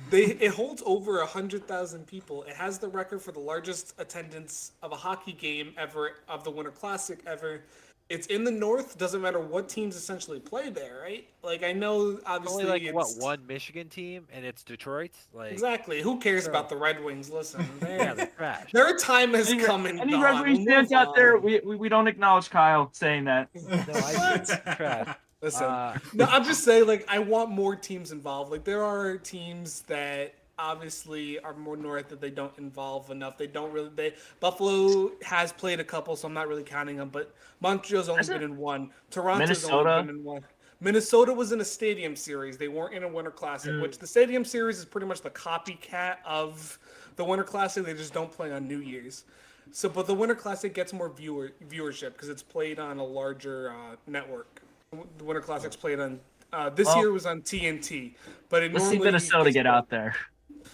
They it holds over a hundred thousand people. It has the record for the largest attendance of a hockey game ever of the Winter Classic ever. It's in the North. Doesn't matter what teams essentially play there, right? Like I know, obviously, Only like what one Michigan team, and it's Detroit. Like, Exactly. Who cares Sure. about the Red Wings? Listen, yeah, they- they're trash. their time has Any, come and any gone. Red Wings We'll fans out there, we, we, we don't acknowledge Kyle saying that. No, I think it's trash. Listen, Uh, no, I'm just saying, like, I want more teams involved. Like, there are teams that obviously are more north that they don't involve enough. They don't really. They Buffalo has played a couple, so I'm not really counting them. But Montreal's only Hasn't been in one. Toronto's Minnesota? only been in one. Minnesota was in a stadium series. They weren't in a Winter Classic, which the stadium series is pretty much the copycat of the Winter Classic. They just don't play on New Year's. So, but the Winter Classic gets more viewer viewership because it's played on a larger uh, network. The Winter Classic's played on. Uh, this Well- year was on TNT, but it Let's see Minnesota get out there.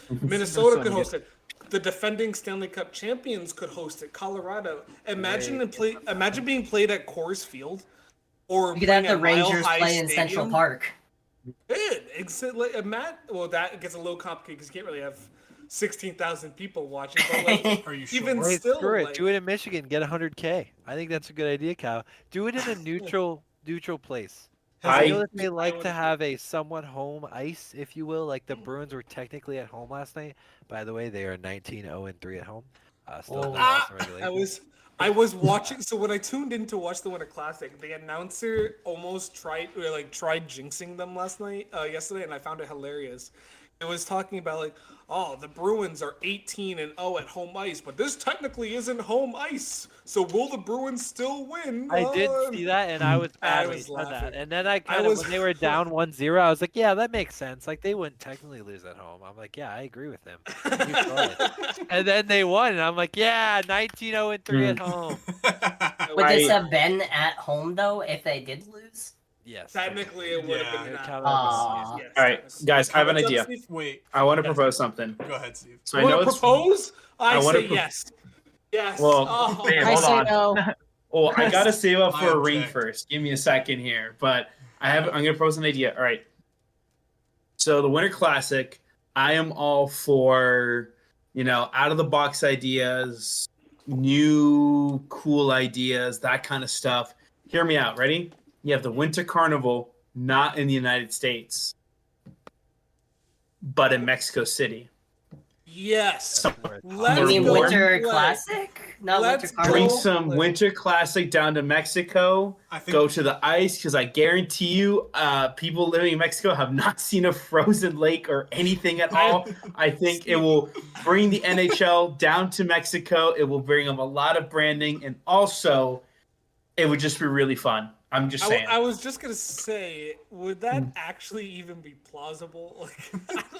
Minnesota could host it. The defending Stanley Cup champions could host it. Colorado. Imagine Right. play. Imagine being played at Coors Field, or You could have the Rangers High play in Central Park. Good. Except, like, Matt. Well, that gets a little complicated because you can't really have sixteen thousand people watching. But like, Are you sure? even Wait, still, screw it. like, Do it in Michigan. Get 100k. I think that's a good idea, Kyle. Do it in a neutral neutral place. I I- feel that they like to have a somewhat home ice, if you will. Like the Bruins were technically at home last night. By the way, they are 19 0 and 3 at home. Uh, still Oh. Ah, I was I was watching so when I tuned in to watch the Winter Classic, the announcer almost tried or like tried jinxing them last night, uh, yesterday, and I found it hilarious. It was talking about like, oh, the Bruins are 18 and 0 at home ice, but this technically isn't home ice. So will the Bruins still win? I did see that, and I was I mad when was he that. laughing. And then I kind of, was- when they were down 1 0, I was like, yeah, that makes sense. Like, they wouldn't technically lose at home. I'm like, yeah, I agree with him. And then they won, and I'm like, yeah, 19 0 and 3 at hmm. home. Would this have been at home though if they did lose? Yes. Technically, it would have Yeah. been It that. counted Yes, All right, guys, I have an idea. Steve? Wait, I want to Yes. propose something. go ahead, Steve. So You I know want to it's propose? I, I wanna say pro- yes. Yes. Well, oh. man, I hold say on. no. Well, I gotta save up for a ring first. Give me a second here, but I have. I'm gonna propose an idea. All right. So the Winter Classic, I am all for, you know, out of the box ideas, new cool ideas, that kind of stuff. Hear me out. Ready? You have the Winter Carnival, not in the United States, but in Mexico City. Yes. Worth- Let's You mean go Winter play. Classic? not Let's Winter Carnival. Bring Cool. some Winter Classic down to Mexico. I think Go to the ice because I guarantee you, uh, people living in Mexico have not seen a frozen lake or anything at all. I think it will bring the NHL down to Mexico. It will bring them a lot of branding, and also, it would just be really fun. I'm just saying. I was just gonna say, would that actually even be plausible?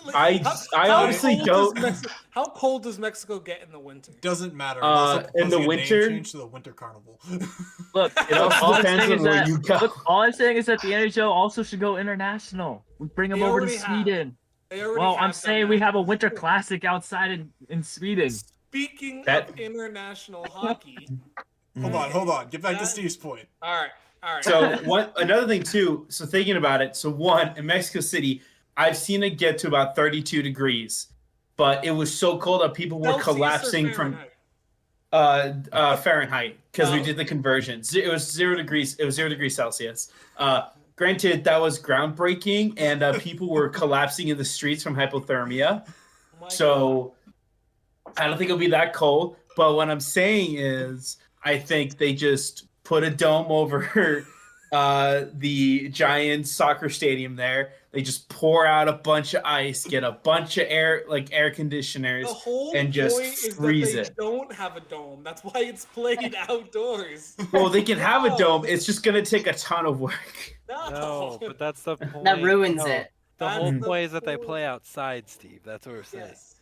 Like, I- how- I how honestly don't- does Mexi- how cold does Mexico get in the winter? doesn't matter. Uh, unless in the they're proposing a name winter- change to the Winter Carnival. Look, It also all I'm depends saying on is where that- you go. Look, all I'm saying is that the NHL also should go international. We bring them They over to. Sweden. Well, I'm done saying we have a winter classic outside in, in Sweden. Speaking That- of international hockey, hold on, hold on. Get back to Steve's point. all right, all right. So one another thing too. So thinking about it, so one in Mexico City, I've seen it get to about 32 degrees, but it was so cold that people were Celsius collapsing from Fahrenheit? uh, uh, Fahrenheit because we Oh. did the conversion. It was zero degrees. It was zero degrees Celsius. Uh, granted, that was groundbreaking, and uh, people were collapsing in the streets from hypothermia. Oh So I don't think it'll be that cold. But what I'm saying is, I think they just put a dome over uh, the Giants soccer stadium there. They just pour out a bunch of ice, get a bunch of air, like air conditioners. The whole and just point is freeze that they it. don't have a dome. That's why it's played outdoors. Well, they can have a dome. It's just gonna take a ton of work. No, No, but that's the point. That ruins no, it. The That's whole the point is that they play outside, Steve. That's what we're saying. yes.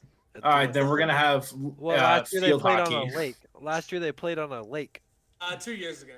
All right, then we're we're gonna saying. have Well, uh, last year they played hockey. on a lake. Last year they played on a lake Uh, two years ago.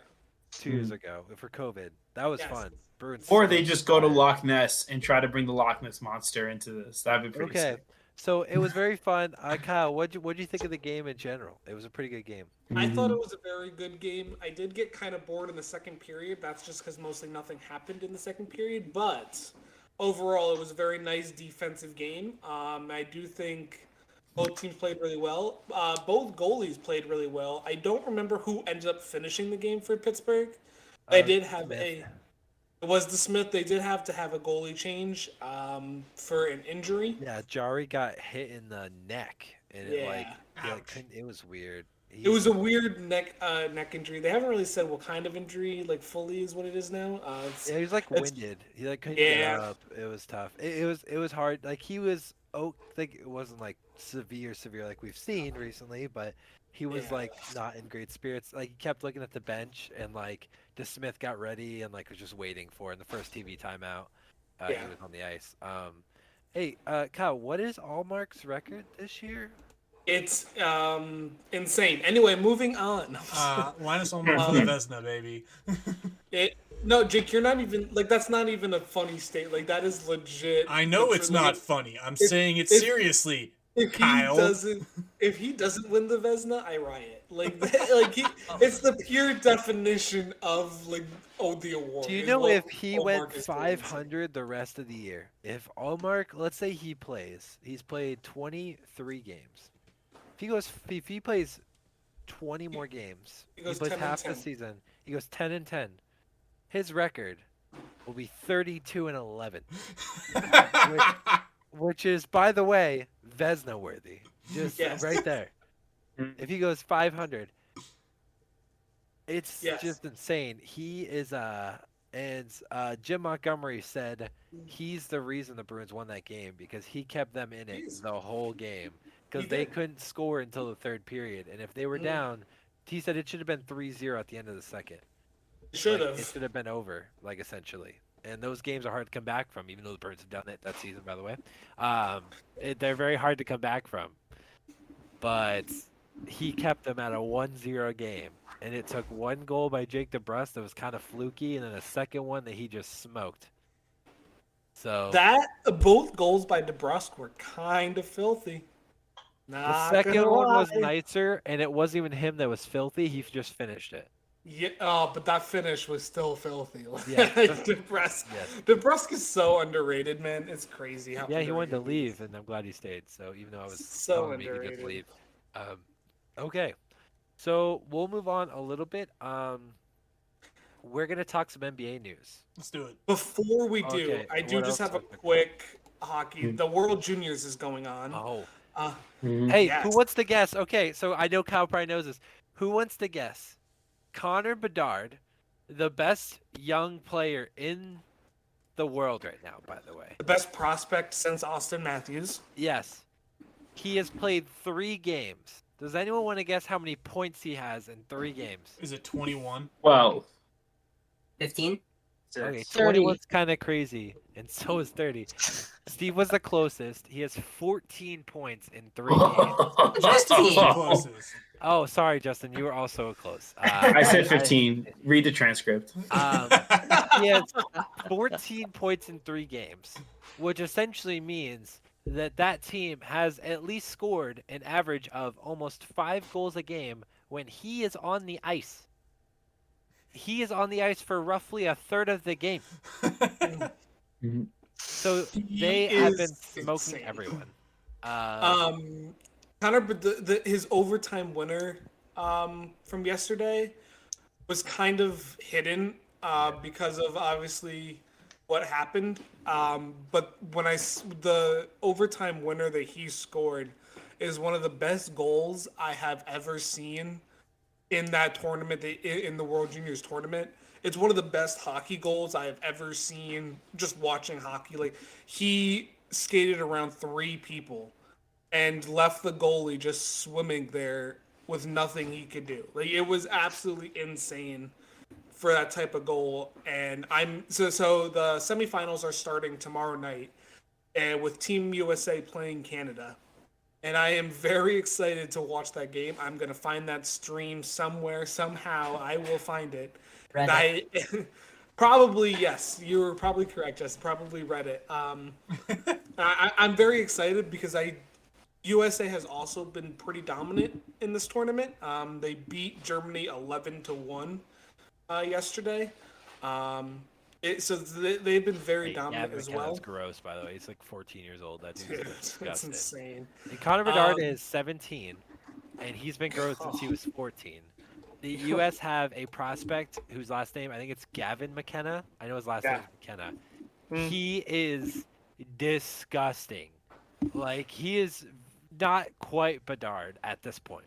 two years ago for COVID. That was Yes. fun. Bruins Or they just go to. Loch Ness and try to bring the Loch Ness monster into this. That'd be pretty Okay, sick. so it was very fun. Uh, Kyle, what'd you what'd you think of the game in general? It was a pretty good game. I thought Mhm. it was a very good game. I did get kind of bored in the second period. That's just because mostly nothing happened in the second period. But overall, it was a very nice defensive game. Um, I do think both teams played really well. Uh, both goalies played really well. I don't remember who ended up finishing the game for Pittsburgh. They Uh, did have Smith. a. It was the Smith. They did have to have a goalie change um, for an injury. Yeah, Jarry got hit in the neck, and it like, Yeah. he, like it was weird. He- It was a weird neck uh, neck injury. They haven't really said what kind of injury, like fully, is what it is now. Uh, Yeah, he was like winded. He like couldn't Yeah. get up. It was tough. It, it was it was hard. Like he was oh, like it wasn't like severe severe like we've seen recently, but he was Yeah. like not in great spirits. Like he kept looking at the bench and like the Smith got ready and like was just waiting for in the first TV timeout. Uh, Yeah. He was on the ice. Um, hey, uh, Kyle, what is Ullmark's record this year? it's um, insane. Anyway, moving on. Uh, Linus Ullmark for the Vezina, baby. it, no, Jake, you're not even like that's not even a funny state. Like that is legit. I know Like, it's for- not funny. I'm if- saying it if- seriously. If he Kyle. doesn't, if he doesn't win the Vezina, I riot. Like, like he, it's the pure definition of like, oh, the award. Do you know if he Ullmark went 500 the rest of the year? If Ullmark, let's say he plays, he's played 23 games. If he goes, if he plays 20 more games, he he, goes plays half the season. He goes 10 and 10. His record will be 32 and 11, which is, by the way, Vezina worthy. Just Yes. right there. Mm. If he goes 500, it's Yes. just insane. He is uh and uh, Jim Montgomery said he's the reason the Bruins won that game because he kept them in it Jeez. the whole game because they did. couldn't score until the third period and if they were Mm. down, he said it should have been 3-0 at the end of the second. should Like, have. It should have been over, like essentially. And those games are hard to come back from, even though the Birds have done it that season, by the way. Um, it, they're very hard to come back from. But he kept them at a 1-0 game, and it took one goal by Jake DeBrusk that was kind of fluky, and then a second one that he just smoked. So That both goals by DeBrusk were kind of filthy. the second one was nicer, and it wasn't even him that was filthy. He just finished it. Yeah, oh, but that finish was still filthy. Yeah. DeBrusk, Yes. DeBrusk is so underrated, man. It's crazy how. Yeah, he wanted to underrated he is. leave, and I'm glad he stayed. So even though I was So telling me he could just underrated. leave. Um, okay, so we'll move on a little bit. Um, we're gonna talk some NBA news. Let's do it. Before we do, Okay, I do what just have a was there? quick hockey. The World Juniors is going on. Oh, Uh, Mhm. hey, Yes. who wants to guess? Okay, so I know Kyle probably knows this. Who wants to guess? Connor Bedard, the best young player in the world right now, by the way. The best prospect since Auston Matthews. Yes. He has played three games. Does anyone want to guess how many points he has in three games? Is it 21? Well, 15? Okay, 30. 21's kind of crazy, and so is 30. Steve was the closest. He has 14 points in three games. Justin's the closest. Oh, sorry, Justin. You were also close. Uh, I said 15. Read the transcript. um, he has 14 points in three games, which essentially means that that team has at least scored an average of almost five goals a game when he is on the ice. He is on the ice for roughly a third of the game. So He they have been smoking insane. everyone. Uh, Um, Connor, but the, the his overtime winner um, from yesterday was kind of hidden uh, because of obviously what happened. Um, but I the overtime winner that he scored is one of the best goals I have ever seen in that tournament, in the World Juniors tournament. It's one of the best hockey goals I have ever seen just watching hockey. Like he skated around three people and left the goalie just swimming there with nothing he could do. Like it was absolutely insane for that type of goal. And I'm so so the semifinals are starting tomorrow night, and with Team USA playing Canada. And I am very excited to watch that game. I'm gonna find that stream somewhere, somehow. I will find it. I probably yes, you were probably correct, Jess. Probably Reddit. Um, I- I'm very excited because I USA has also been pretty dominant in this tournament. Um, they beat Germany 11 to one uh, yesterday. Um, it, so they, they've been very hey, dominant as well. That's gross, by the way. He's like 14 years old. That dude's Dude, That's insane. And Connor Bedard Um, is 17, and he's been gross since he was 14. The U.S. have a prospect whose last name I think it's Gavin McKenna. I know his last Yeah. name is McKenna. Mm. He is disgusting. Like he is not quite Bedard at this point,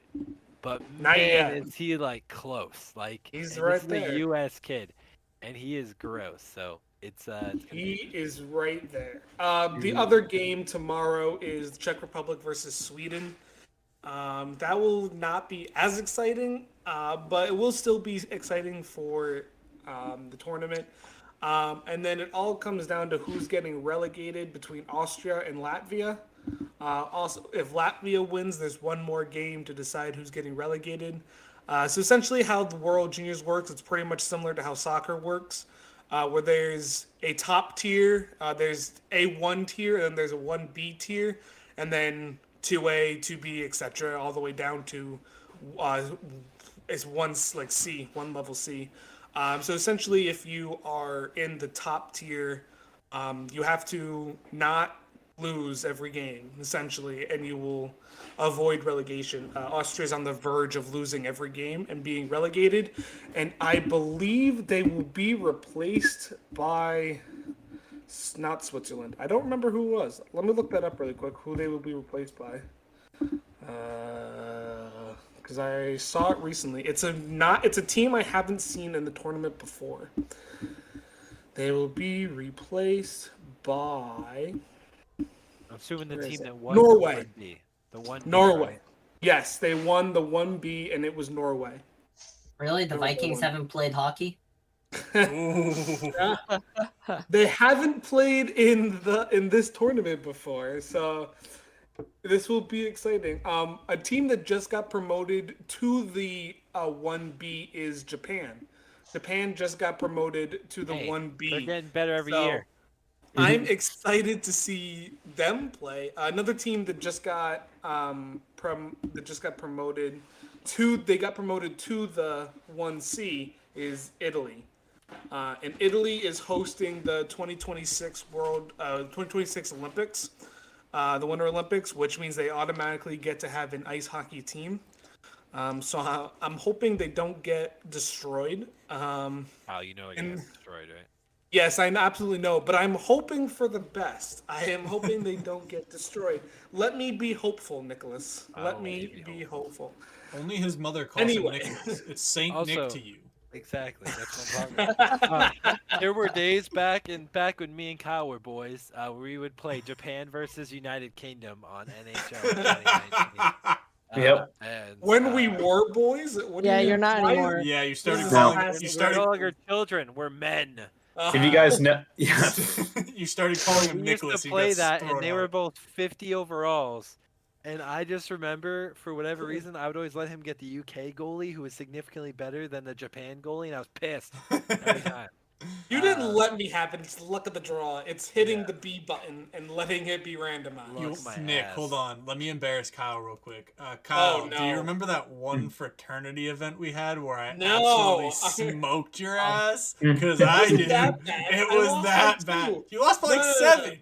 but Not man, yet. is he like close? Like He's right this there. a U.S. kid, and he is gross. So it's uh, it's He be- is right there. Um, the other game tomorrow is the Czech Republic versus Sweden. Um, that will not be as exciting, uh, but it will still be exciting for um, the tournament. Um, and then it all comes down to who's getting relegated between Austria and Latvia. Uh, also, if Latvia wins, there's one more game to decide who's getting relegated. Uh, so essentially, how the World Juniors works, it's pretty much similar to how soccer works, uh, where there's a top tier, uh, there's a one tier, and then there's a one B tier, and then two A, two B, etc., all the way down to uh, it's one like C, one level C. Um, so essentially, if you are in the top tier, um, you have to not lose every game essentially, and you will avoid relegation. Uh, Austria is on the verge of losing every game and being relegated, and I believe they will be replaced by not Switzerland. I don't remember who it was. Let me look that up really quick. Who they will be replaced by? Because I saw it recently. It's a not. It's a team I haven't seen in the tournament before. They will be replaced by I'm assuming the where is team that won Norway. The 1B. The one Norway. Yes, they won the one B, and it was Norway. Really? The There was Vikings one. haven't played hockey? they haven't played in the in this tournament before, so this will be exciting. Um, a team that just got promoted to the uh, 1B is Japan. Japan just got promoted to the Hey, 1B. They're getting better every So, year. I'm excited to see them play. Another team that just got um prom that just got promoted to they got promoted to the 1C is Italy. Uh, and Italy is hosting the 2026 World uh, 2026 Olympics, uh, the Winter Olympics, which means they automatically get to have an ice hockey team. Um, so I, I'm hoping they don't get destroyed. Um, Oh, you know it and- gets destroyed, right? Yes, I absolutely know, but I'm hoping for the best. I am hoping they don't get destroyed. Let me be hopeful, Nicholas. Let me be be hopeful. Only his mother calls Anyway. him Nicholas. It's Saint Also- Nick to you. Exactly. That's what I'm. Uh, there were days back in back when me and Kyle were boys, uh, we would play Japan versus United Kingdom on NHL 2019. Uh, Yep. And, when we uh, were boys, what Yeah, you you're not why- anymore. yeah, you started This is calling. You we're we're started. no longer children. We're men. Uh, If you guys know, yeah, you started calling him we used Nicholas. to play that, and they were both 50 overalls. And I just remember, for whatever reason, I would always let him get the UK goalie, who was significantly better than the Japan goalie, and I was pissed every time. You didn't uh, let me happen. It's the luck of the draw. It's hitting Yeah. the B button and letting it be randomized. You- Nick, ass. hold on. Let me embarrass Kyle real quick. Uh, Kyle, Oh, do you remember that one fraternity event we had where I No. absolutely smoked your ass? Mm. Because I wasn't did. that bad. It was lost that bad. You lost by like No, no, no, seven.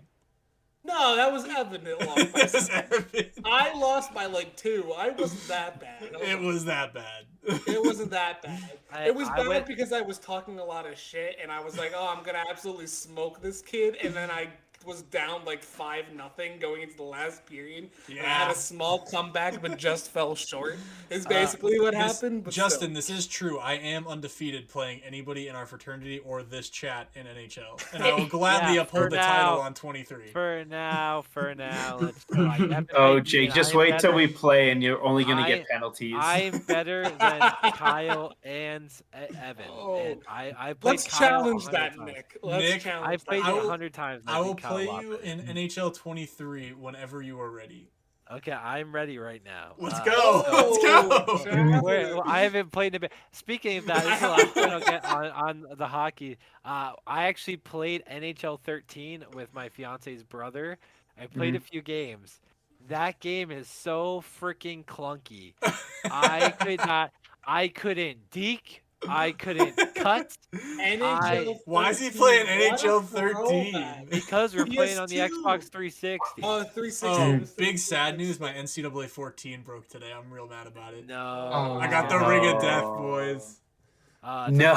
No, that was Evan that lost by It. Evan. I lost by like two. I wasn't that bad. It was that bad. It wasn't that bad. I- it was I bad went- because I was talking a lot of shit, and I was like, "Oh, I'm gonna absolutely smoke this kid," and then I was down like five nothing going into the last period. and had Yeah. a small comeback, but just fell short. Is Uh, basically what This- happened. But Justin, still. this is true. I am undefeated playing anybody in our fraternity or this chat in NHL, and I will gladly Yeah, uphold for the title on 23. For now, for now, let's go. Oh Jake, and just I'm wait till we play, and you're only gonna I- get penalties. I'm better than Kyle and E- Evan. Oh. and I, I played Let's Kyle challenge that, times. Nick. Let's Nick, challenge. I've played that. you a hundred times. and I will Kyle play a lot you in NHL 23 whenever you are ready. Okay, I'm ready right now. Let's Uh, go. Let's go. challenge. Well, I haven't played in a bit. Speaking of that, this is the last point I'll get on, on the hockey. Uh, I actually played NHL 13 with my fiance's brother. I played a few games. That game is so freaking clunky. I could not. I couldn't deke. I couldn't cut NHL Why is he playing NHL 13? because we're playing on the PS2. Xbox 360. Oh, 360. Oh, big sad news. My NCAA 14 broke today. I'm real mad about it. No. Oh, I got the no. ring of death, boys. Uh, no.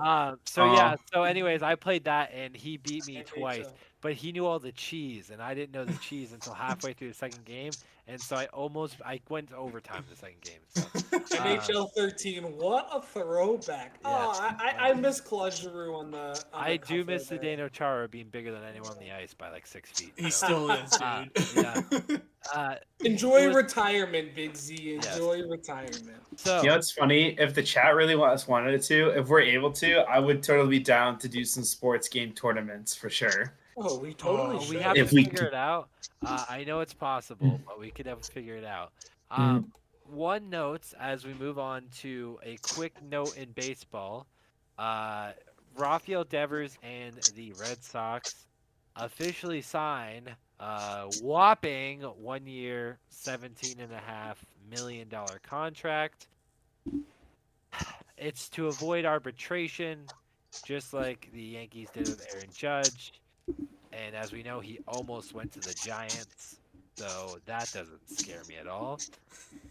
Um, so Aw. yeah, so anyways, I played that and he beat me twice, NHL. but he knew all the cheese and I didn't know the cheese until halfway through the second game, and so I almost I went to overtime the second game. So, uh, NHL 13. What a throwback! Oh, Yeah. I, I, I miss Claude Giroux on the. On I the do cover miss the there. Zdeno Chara being bigger than anyone on the ice by like six feet. He so, still is, Uh, dude. uh, Enjoy was- retirement, Big Z. Yes. Enjoy retirement. so You know what's funny? If the chat really wants wanted it to, if we're able to, I would totally be down to do some sports game tournaments for sure. Oh, we totally Oh, should. we have If to we figure could- it out. Uh, I know it's possible, but we could have to figure it out. Um, one note as we move on to a quick note in baseball. Uh, Rafael Devers and the Red Sox officially sign a whopping one year, $17.5 million contract. It's to avoid arbitration, just like the Yankees did with Aaron Judge. And as we know, he almost went to the Giants. So that doesn't scare me at all.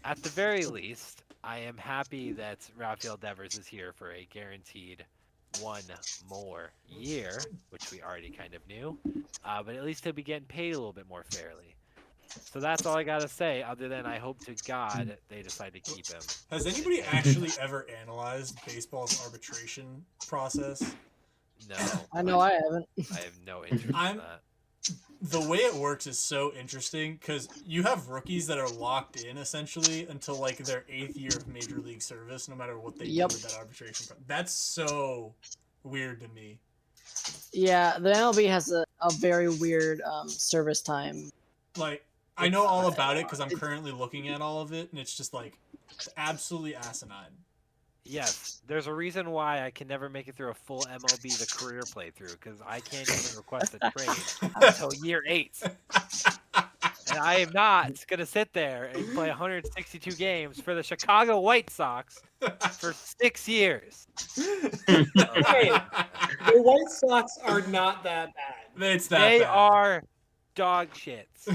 At the very least, I am happy that Rafael Devers is here for a guaranteed one more year, which we already kind of knew. Uh, but at least he'll be getting paid a little bit more fairly. So that's all I gotta say. Other than I hope to God they decide to keep him. Has anybody actually ever analyzed baseball's arbitration process? No, I know I haven't. I have no interest in I'm- that. The way it works is so interesting because you have rookies that are locked in essentially until like their eighth year of major league service, no matter what they Yep. do with that arbitration. pro- That's so weird to me. Yeah, the MLB has a, a very weird um, service time. Like I know all about it because I'm currently looking at all of it, and it's just like absolutely asinine. Yes, there's a reason why I can never make it through a full MLB the career playthrough because I can't even request a trade until year eight. And I am not going to sit there and play 162 games for the Chicago White Sox for six years. Hey, the White Sox are not that bad. It's that They bad. are dog shits.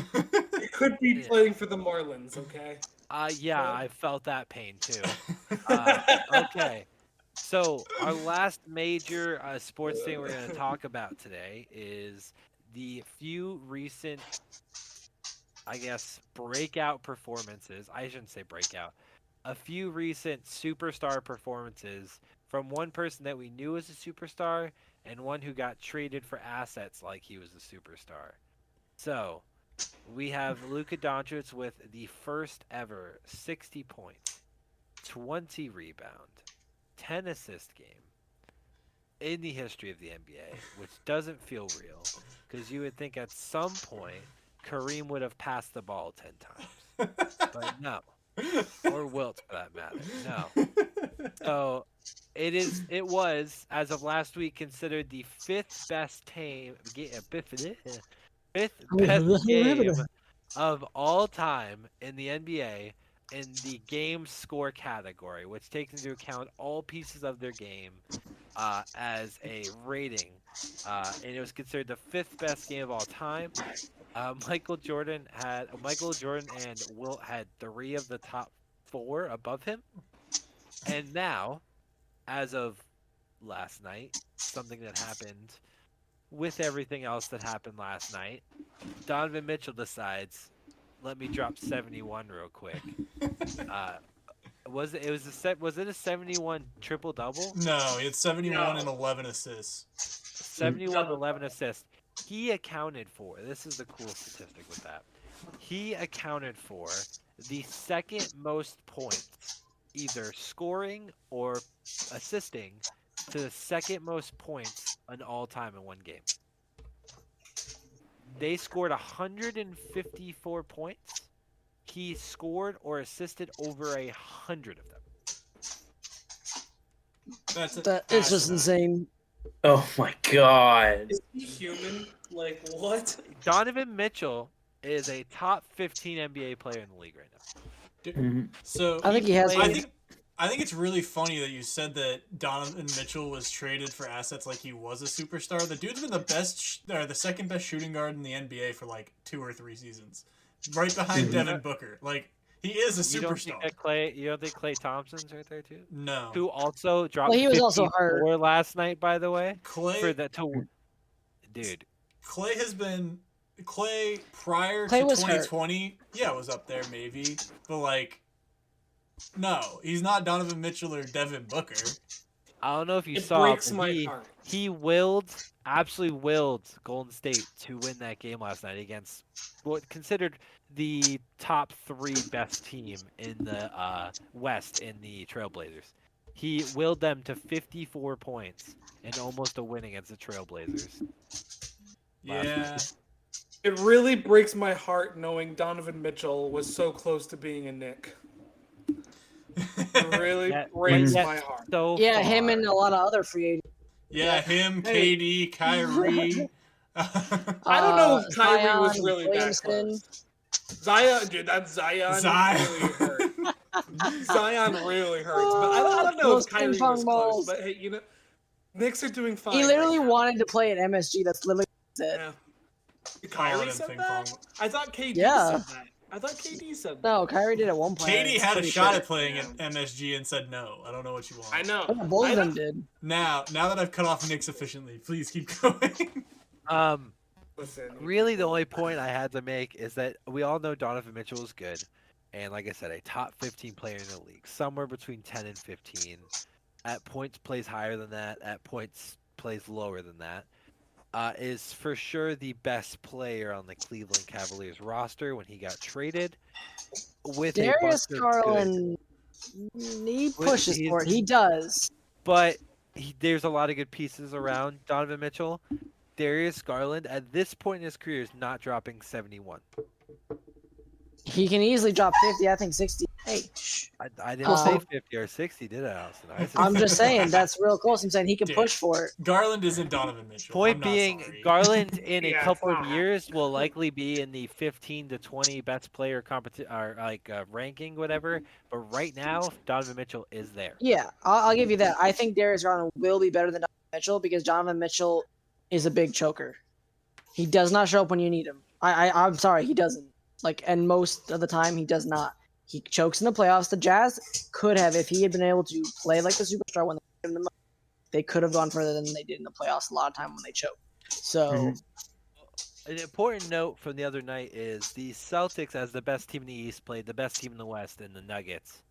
You could be Yeah. playing for the Marlins, okay? Uh, yeah, I felt that pain too. Uh, okay. So our last major uh, sports thing we're going to talk about today is the few recent, I guess, breakout performances. I shouldn't say breakout. a few recent superstar performances from one person that we knew was a superstar and one who got traded for assets like he was a superstar. So, we have Luka Doncic with the first ever 60 points, 20 rebound, 10 assist game in the history of the NBA, which doesn't feel real because you would think at some point Kareem would have passed the ball 10 times. But no. Or Wilt for that matter. No. So it is it was as of last week considered the fifth best team fifth, fifth best game of all time in the NBA in the game score category, which takes into account all pieces of their game uh, as a rating, uh, and it was considered the fifth best game of all time. Uh, Michael Jordan had Michael Jordan and Wilt had three of the top four above him, and now, as of last night, something that happened with everything else that happened last night, Donovan Mitchell decides, let me drop 71 real quick. Uh, was it, it was a set was it a 71 triple double? No, it's 71 No. and 11 assists. 71 11 assists. He accounted for this is the cool statistic with that. He accounted for the second most points, either scoring or assisting, to the second most points in all time in one game. They scored 154 points. He scored or assisted over a hundred of them. That's That it's just insane. Oh my god. Is he human? Like what? Donovan Mitchell is a top 15 NBA player in the league right now. Mhm. So I think he has. I think I think it's really funny that you said that Donovan Mitchell was traded for assets like he was a superstar. The dude's been the best, sh- or the second best shooting guard in the NBA for like two or three seasons, right behind. Devin Booker. Like he is a You don't think superstar. that Klay? You don't think Klay Thompson's right there too? No, Who also dropped Well, he was also hurt. last night, by the way. Klay. For the to, dude, Klay has been Klay prior Klay to was hurt. 2020. Yeah, was up there maybe, but like, no, he's not Donovan Mitchell or Devin Booker. I don't know if you It saw, breaks my he, heart. he willed, absolutely willed Golden State to win that game last night against what considered the top three best team in the uh, West in the Trailblazers. He willed them to 54 points and almost a win against the Trailblazers. Yeah, It really breaks my heart knowing Donovan Mitchell was so close to being a Nick. It really Yeah, breaks yeah. my heart. So Yeah, him far. and a lot of other free agents. yeah, him, Hey. KD, Kyrie. I don't know Uh, if Kyrie was Zion really that Williamson. close. Zion, dude, that Zion, Zion. really hurt. Zion really hurts, but I don't, I don't know Those if Kyrie ping pong was balls. close. But hey, you know, Knicks are doing fine. He literally right now. wanted to play at MSG. That's literally it. he said. Yeah. Calling Kyrie said that? pong. I thought KD Yeah. said that. I thought KD said. No, Kyrie did at one point. KD had a pretty shot sure. at playing at MSG and said no. I don't know what you want. I know. Both I of them know. did. Now, now that I've cut off Knicks sufficiently, please keep going. Um, Listen, really, the only point I had to make is that we all know Donovan Mitchell is good, and like I said, a top 15 player in the league, somewhere between 10 and 15. At points, plays higher than that. At points, plays lower than that. Uh, is for sure the best player on the Cleveland Cavaliers roster when he got traded. With Darius bunch of good- Garland, he pushes he's- for it. He does. but he, there's a lot of good pieces around Donovan Mitchell. Darius Garland at this point in his career is not dropping 71. He can easily drop 50. I think 60. Hey. I, I didn't Uh, say 50 or 60, did I, Austin? I said I'm just saying that's real close. I'm saying he can Dude. push for it. Garland isn't Donovan Mitchell. Point I'm being, sorry. Garland in a couple of years will likely be in the 15 to 20 best player competition or like uh, ranking, whatever. But right now, Donovan Mitchell is there. Yeah, I'll, I'll give you that. I think Darius Garland will be better than Donovan Mitchell because Donovan Mitchell is a big choker. He does not show up when you need him. I, I I'm sorry, he doesn't. Like, and most of the time he does not. He chokes in the playoffs. The Jazz could have, if he had been able to play like the superstar when they him the money, they could have gone further than they did in the playoffs a lot of time when they choke. So Mhm. An important note from the other night is the Celtics, as the best team in the East, played the best team in the West in the Nuggets.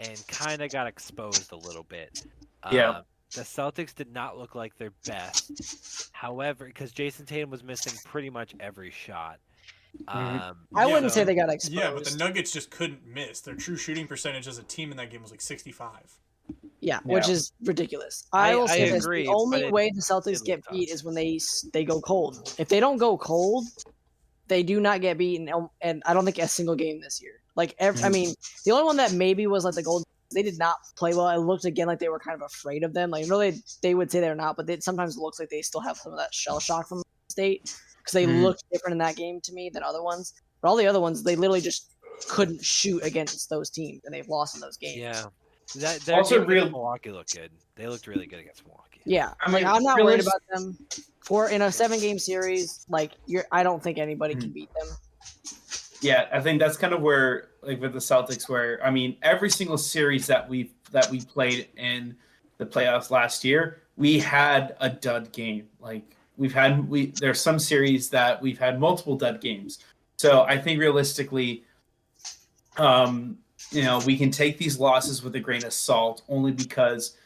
and kind of got exposed a little bit. Yeah. Um, the Celtics did not look like their best. However, because Jayson Tatum was missing pretty much every shot. Mhm. Um, I Yeah, wouldn't say they got exposed. Yeah, but the Nuggets just couldn't miss. Their true shooting percentage as a team in that game was like 65. Yeah, which is ridiculous. I, I- will I say this: agree, the only it- way the Celtics get beat tough. is when they they go cold. If they don't go cold, they do not get beaten. And- And I don't think a single game this year. Like, ev- I Mhm. mean, the only one that maybe was like the Golden. They did not play well. It looked again like they were kind of afraid of them. Like, really, they would say they're not, but it sometimes looks like they still have some of that shell shock from the State because they Mhm. looked different in that game to me than other ones. But all the other ones, they literally just couldn't shoot against those teams, and they've lost in those games. yeah. That, their Also real- Milwaukee looked good. They looked really good against Milwaukee. Yeah, I like mean, I'm not worried about them. For in a seven game series, like you're, I don't think anybody Hmm. can beat them. Yeah, I think that's kind of where, like with the Celtics, where I mean, every single series that we that we played in the playoffs last year, we had a dud game. Like we've had, we there's some series that we've had multiple dud games. So I think realistically, um, you know, we can take these losses with a grain of salt, only because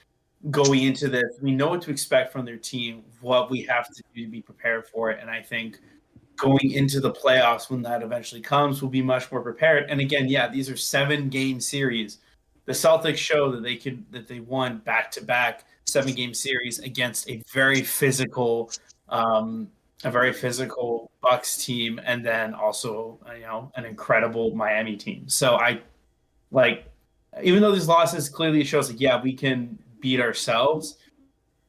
going into this, we know what to expect from their team, what we have to do to be prepared for it, and I think going into the playoffs when that eventually comes, we'll be much more prepared. And again, yeah, these are seven game series. The Celtics show that they could that they won back to back seven game series against a very physical, um, a very physical Bucks team, and then also you know an incredible Miami team. So I like, even though these losses clearly shows like yeah we can beat ourselves.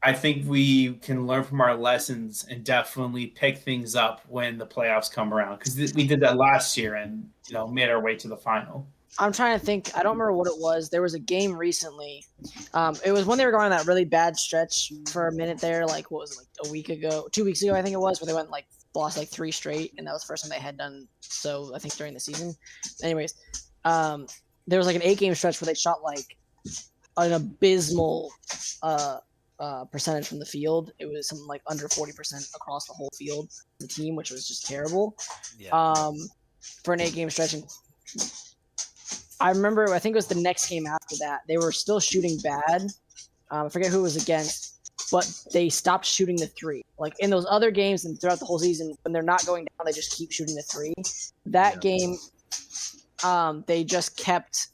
I think we can learn from our lessons and definitely pick things up when the playoffs come around because we did that last year and you know made our way to the final. I'm trying to think. I don't remember what it was. There was a game recently. Um, it was when they were going on that really bad stretch for a minute there. Like what was it, like a week ago, two weeks ago, I think it was, where they went like lost like three straight, and that was the first time they had done so. I think during the season. Anyways, um, there was like an eight game stretch where they shot like an abysmal uh, uh, percentage from the field. It was something like under forty percent across the whole field. The team, which was just terrible Yeah. um, for an eight game stretch. And I remember, I think it was the next game after that. They were still shooting bad. Um, I forget who it was against, but they stopped shooting the three. Like in those other games and throughout the whole season, when they're not going down, they just keep shooting the three. That Yeah. game, um, they just kept.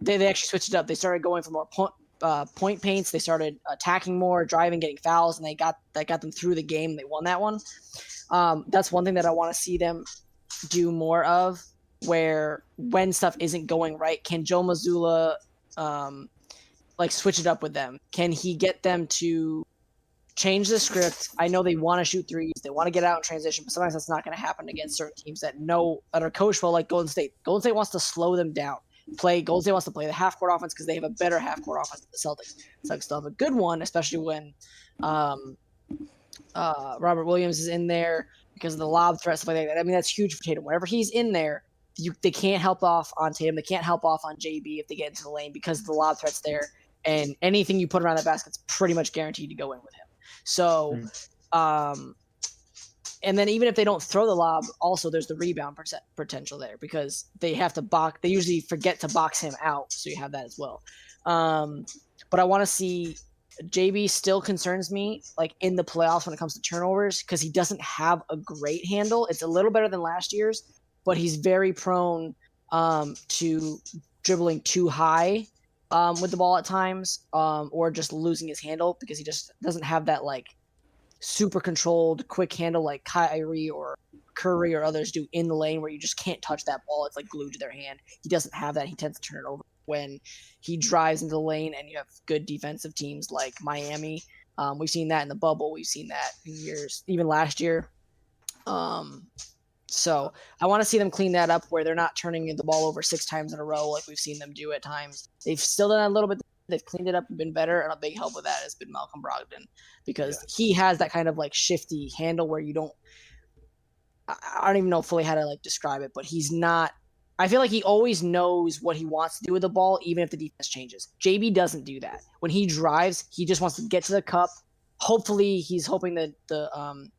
They, they actually switched it up. They started going for more point uh, point paints. They started attacking more, driving, getting fouls, and they got that got them through the game. They won that one. Um, that's one thing that I want to see them do more of. Where when stuff isn't going right, can Joe Mazzulla um, like switch it up with them? Can he get them to change the script? I know they want to shoot threes, they want to get out in transition, but sometimes that's not going to happen against certain teams that know that are coached well, like Golden State. Golden State wants to slow them down. Play Golden State wants to play the half court offense because they have a better half court offense than the Celtics. Celtics still have a good one, especially when um, uh, Robert Williams is in there because of the lob threat stuff like that. I mean, that's huge for Tatum. Whenever he's in there, you they can't help off on Tatum. They can't help off on JB if they get into the lane because the lob threat's there, and anything you put around that basket's pretty much guaranteed to go in with him. So, um, and then even if they don't throw the lob, also there's the rebound percent potential there because they have to box. They usually forget to box him out, so you have that as well. Um, but I want to see JB still concerns me like in the playoffs when it comes to turnovers because he doesn't have a great handle. It's a little better than last year's, but he's very prone um, to dribbling too high um, with the ball at times um, or just losing his handle because he just doesn't have that like super controlled quick handle like Kyrie or Curry or others do in the lane where you just can't touch that ball. It's like glued to their hand. He doesn't have that. He tends to turn it over when he drives into the lane and you have good defensive teams like Miami. Um, we've seen that in the bubble. We've seen that in years, even last year. Um, so I want to see them clean that up where they're not turning the ball over six times in a row like we've seen them do at times. They've still done that a little bit. They've cleaned it up and been better. And a big help with that has been Malcolm Brogdon because he has that kind of like shifty handle where you don't. I I don't even know fully how to like describe it, but he's not. I feel like he always knows what he wants to do with the ball, even if the defense changes. JB doesn't do that. When he drives, he just wants to get to the cup. Hopefully, he's hoping that the um,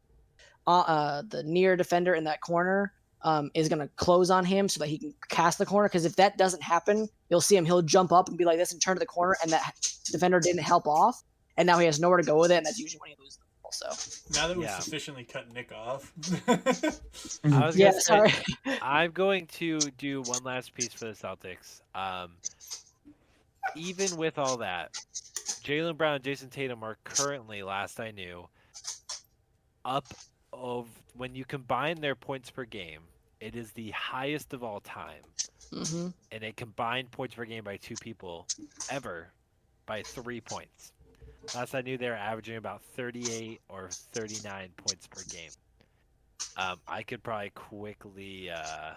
uh, uh the near defender in that corner um, is going to close on him so that he can cast the corner. Because if that doesn't happen, you'll see him. He'll jump up and be like this and turn to the corner, and that defender didn't help off, and now he has nowhere to go with it, and that's usually when he loses the ball. So Now that we've Yeah. sufficiently cut Nick off. I was yeah, say, sorry. I'm going to do one last piece for the Celtics. Um, even with all that, Jaylen Brown and Jayson Tatum are currently, last I knew, up of when you combine their points per game, it is the highest of all time, hmm and a combined points per game by two people ever by three points. Last I knew, they were averaging about 38 or 39 points per game. Um, I could probably quickly uh,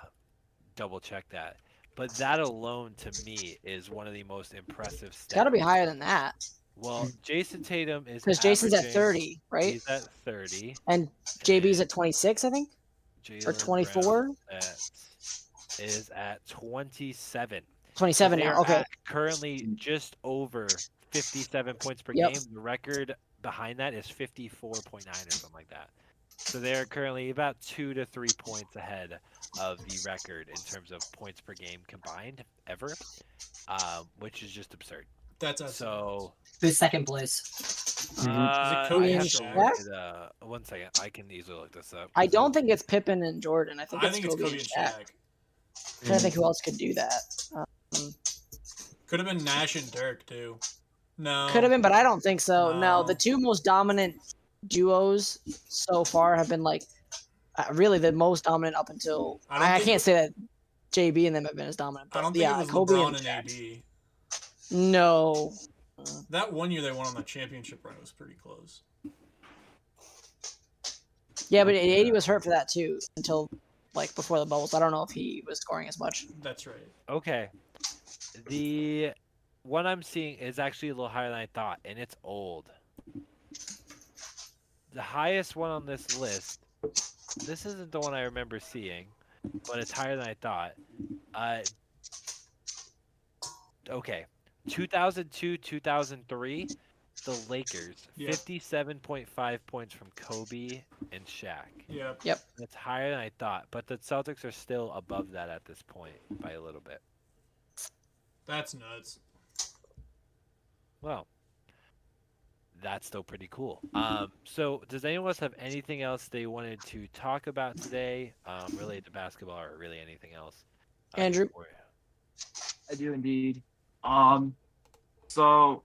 double check that, but that alone to me is one of the most impressive stats. It's got to be higher than that Well, Jayson Tatum is because Jayson's at 30, right? He's at 30. And JB's at 26, I think, or 24, is at 27. 27 They now. Okay, currently just over 57 points per Yep. game. The record behind that is 54.9 or something like that. So they're currently about two to three points ahead of the record in terms of points per game combined ever, um, which is just absurd. That's us. So Who's second place? Mhm. uh, Kobe I and Shaq? uh, one second. I can easily look this up. I don't think it's Pippen and Jordan. I think I it's think it's Kobe, Kobe and and Shaq. Shaq. I'm trying think who else could do that. Um, Could have been Nash and Dirk too. No. Could have been, but I don't think so. No, No. the two most dominant duos so far have been like uh, really the most dominant up until I I, I, can't say that JB and them have been as dominant. But I don't think yeah, it was Kobe LeBron and and Shaq. AD. No, That one year they won on the championship run was pretty close. yeah, but AD was hurt for that too until like before the bubbles. I don't know if he was scoring as much. That's right. Okay. The one I'm seeing is actually a little higher than I thought, and it's old. The highest one on this list. This isn't the one I remember seeing, but it's higher than I thought. Uh, okay, 2002, 2003, the Lakers, Yeah. 57.5 points from Kobe and Shaq. Yeah. Yep. That's higher than I thought, but the Celtics are still above that at this point by a little bit. That's nuts. Well, that's still pretty cool. Um, so, does anyone else have anything else they wanted to talk about today, um, related to basketball or really anything else? uh, Andrew? before- I do indeed. Um, so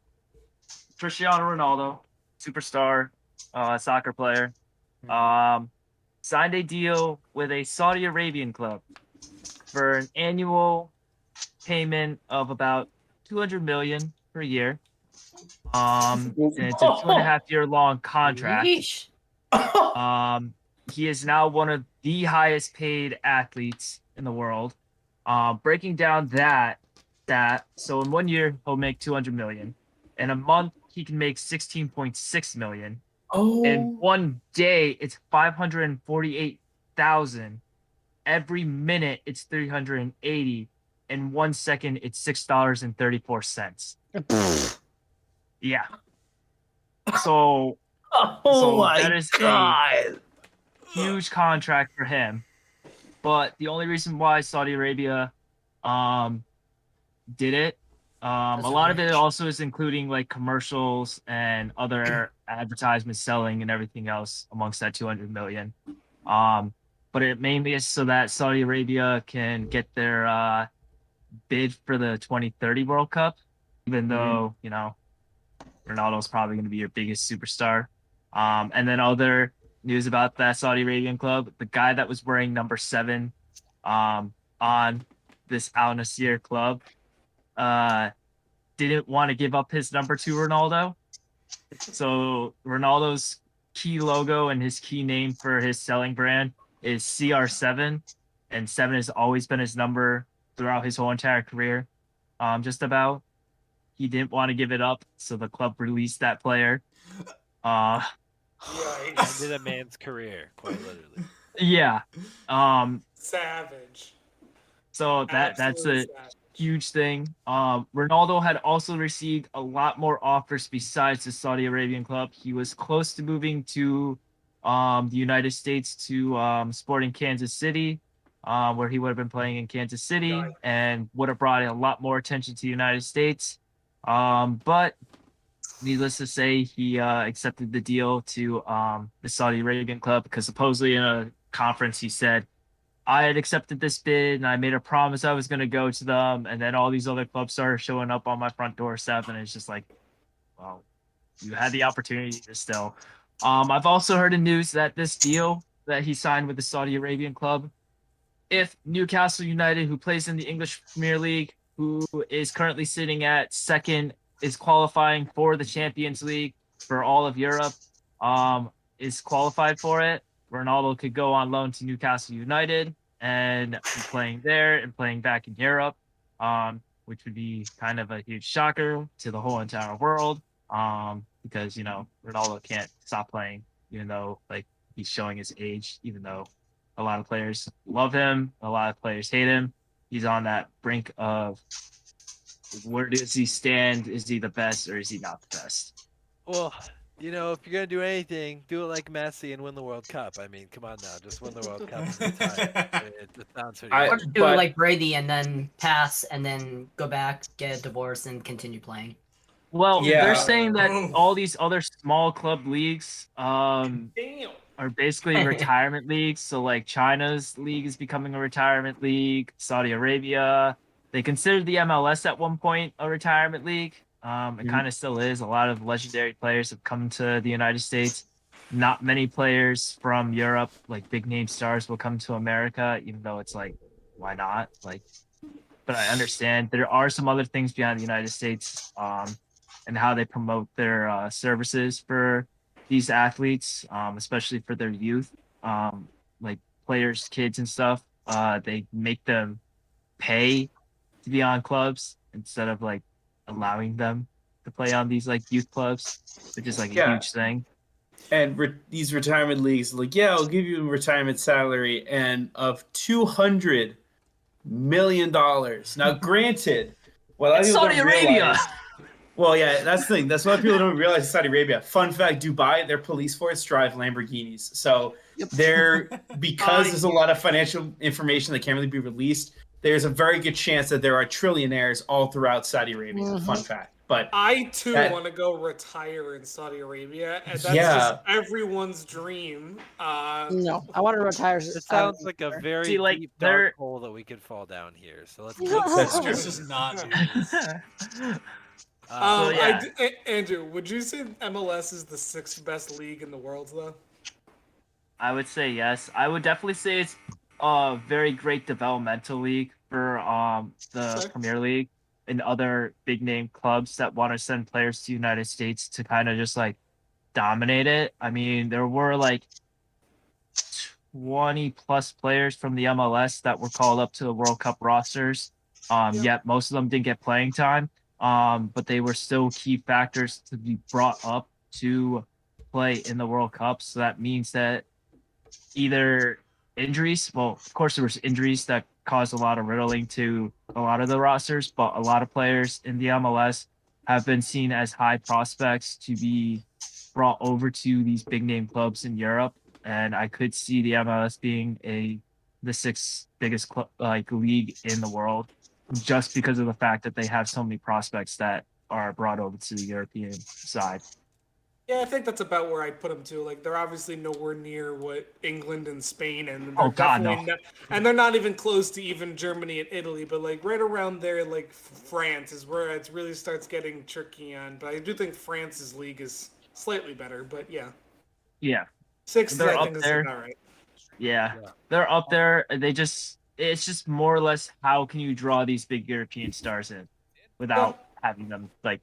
Cristiano Ronaldo, superstar, uh, soccer player, um, signed a deal with a Saudi Arabian club for an annual payment of about 200 million per year. Um, and it's a two and a half year long contract. Um, he is now one of the highest paid athletes in the world. Um, breaking down that that so in one year he'll make 200 million. In a month he can make 16.6 million. Oh, In one day it's 548,000. Every minute it's 380. In one second it's six dollars and 34 cents. Yeah. So oh so my that is a- god! huge contract for him. But the only reason why Saudi Arabia um did it, um, a lot of it also is including like commercials and other advertisements selling and everything else amongst that 200 million. Um, but it mainly is so that Saudi Arabia can get their uh, bid for the 2030 World Cup, even though you know Ronaldo's probably going to be your biggest superstar. Um, and then other news about that Saudi Arabian club. The guy that was wearing number seven um, on this Al Nassr club uh, didn't want to give up his number to Ronaldo. So Ronaldo's key logo and his key name for his selling brand is CR7, and seven has always been his number throughout his whole entire career. Um, just about. He didn't want to give it up, so the club released that player. Uh, Ended a man's career, quite literally. yeah. Um, Savage. so that that's it. Savage. Huge thing. Um, Ronaldo had also received a lot more offers besides the Saudi Arabian club. He was close to moving to um, the United States to um, Sporting Kansas City. uh, where he would have been playing in Kansas City and would have brought a lot more attention to the United States. Um, but needless to say, he uh, accepted the deal to um, the Saudi Arabian club because supposedly in a conference he said, I had accepted this bid and I made a promise I was going to go to them. And then all these other clubs started showing up on my front doorstep. And it's just like, well, you had the opportunity to still. Um, I've also heard in news that this deal that he signed with the Saudi Arabian club, if Newcastle United, who plays in the English Premier League, who is currently sitting at second, is qualifying for the Champions League for all of Europe, um, is qualified for it. Ronaldo could go on loan to Newcastle United and be playing there and playing back in Europe, um, which would be kind of a huge shocker to the whole entire world. Um, because you know Ronaldo can't stop playing, even though like he's showing his age, even though a lot of players love him, a lot of players hate him. He's on that brink of where does he stand? Is he the best or is he not the best? Well, you know, if you're gonna do anything, do it like Messi and win the World Cup. I mean, come on now, just win the World Cup. and retire. it, it sounds pretty I- Or good. do but- it like Brady and then pass and then go back, get a divorce, and continue playing. Well, Yeah. they're saying that all these other small club leagues um, are basically retirement leagues. So like China's league is becoming a retirement league. Saudi Arabia, they considered the MLS at one point a retirement league. Um, it Mhm. kind of still is. A lot of legendary players have come to the United States. Not many players from Europe, like big name stars, will come to America, even though it's like, why not? Like, but I understand there are some other things behind the United States um, and how they promote their uh, services for these athletes, um, especially for their youth, um, like players, kids, and stuff. Uh, they make them pay to be on clubs instead of like allowing them to play on these like youth clubs, which is like a Yeah. huge thing. and re- these retirement leagues like yeah i'll give you a retirement salary and of 200 million dollars now granted well It's Saudi Arabia. well yeah that's the thing that's why people don't realize saudi arabia fun fact dubai their police force drive lamborghinis so they're because there's a lot of financial information that can't really be released there's a very good chance that there are trillionaires all throughout saudi arabia Mhm. fun fact but I too want to go retire in Saudi Arabia, and that's Yeah. just everyone's dream. Uh, No, I want to retire. This sounds like a very See, like, deep they're- dark hole that we could fall down here. So let's. That's true. It's just not. Dude. Um, So, I yeah. d- A- Andrew, would you say MLS is the sixth best league in the world, though? I would say yes. I would definitely say it's a very great developmental league for um the Sure. Premier League and other big name clubs that want to send players to the United States to kind of just like dominate it. I mean, there were like 20 plus players from the MLS that were called up to the World Cup rosters. Um, Yeah. yet most of them didn't get playing time. Um, but they were still key factors to be brought up to play in the World Cup. So that means that either injuries, well, of course there was injuries that caused a lot of riddling to a lot of the rosters, but a lot of players in the MLS have been seen as high prospects to be brought over to these big name clubs in Europe. And I could see the MLS being a the sixth biggest cl- like league in the world just because of the fact that they have so many prospects that are brought over to the European side. Yeah, I think that's about where I'd put them too. Like they're obviously nowhere near what England and Spain and Oh, God, no. not- and they're not even close to even Germany and Italy. But like right around there, like France is where it really starts getting tricky on. But I do think France's league is slightly better. But yeah, Yeah. six. They're I up think is there. right. Yeah, Yeah. they're up there. They just it's just more or less how can you draw these big European stars in without having them like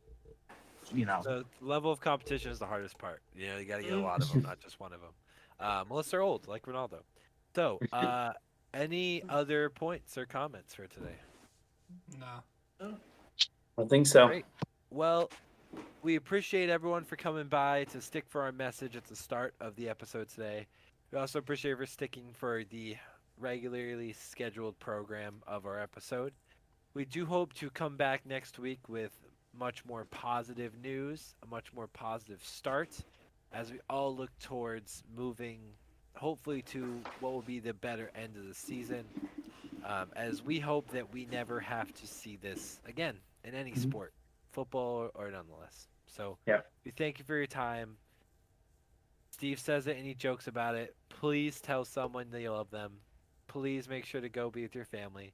you know. The level of competition is the hardest part. You know, you got to get a lot of them, not just one of them. Um, unless they're old, like Ronaldo. So, uh, any other points or comments for today? No. i think so Great. Well, we appreciate everyone for coming by to stick for our message at the start of the episode today. We also appreciate for sticking for the regularly scheduled program of our episode. We do hope to come back next week with much more positive news, a much more positive start, as we all look towards moving hopefully to what will be the better end of the season. Um, as we hope that we never have to see this again in any Mhm. sport, football or, or nonetheless. So Yep. we thank you for your time. Steve says it and he jokes about it. Please tell someone that you love them. Please make sure to go be with your family.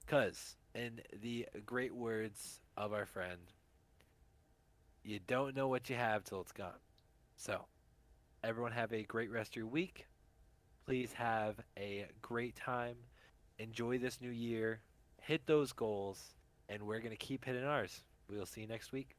Because, in the great words of our friend, you don't know what you have till it's gone. So, everyone have a great rest of your week. Please have a great time. Enjoy this new year. Hit those goals. And we're going to keep hitting ours. We will see you next week.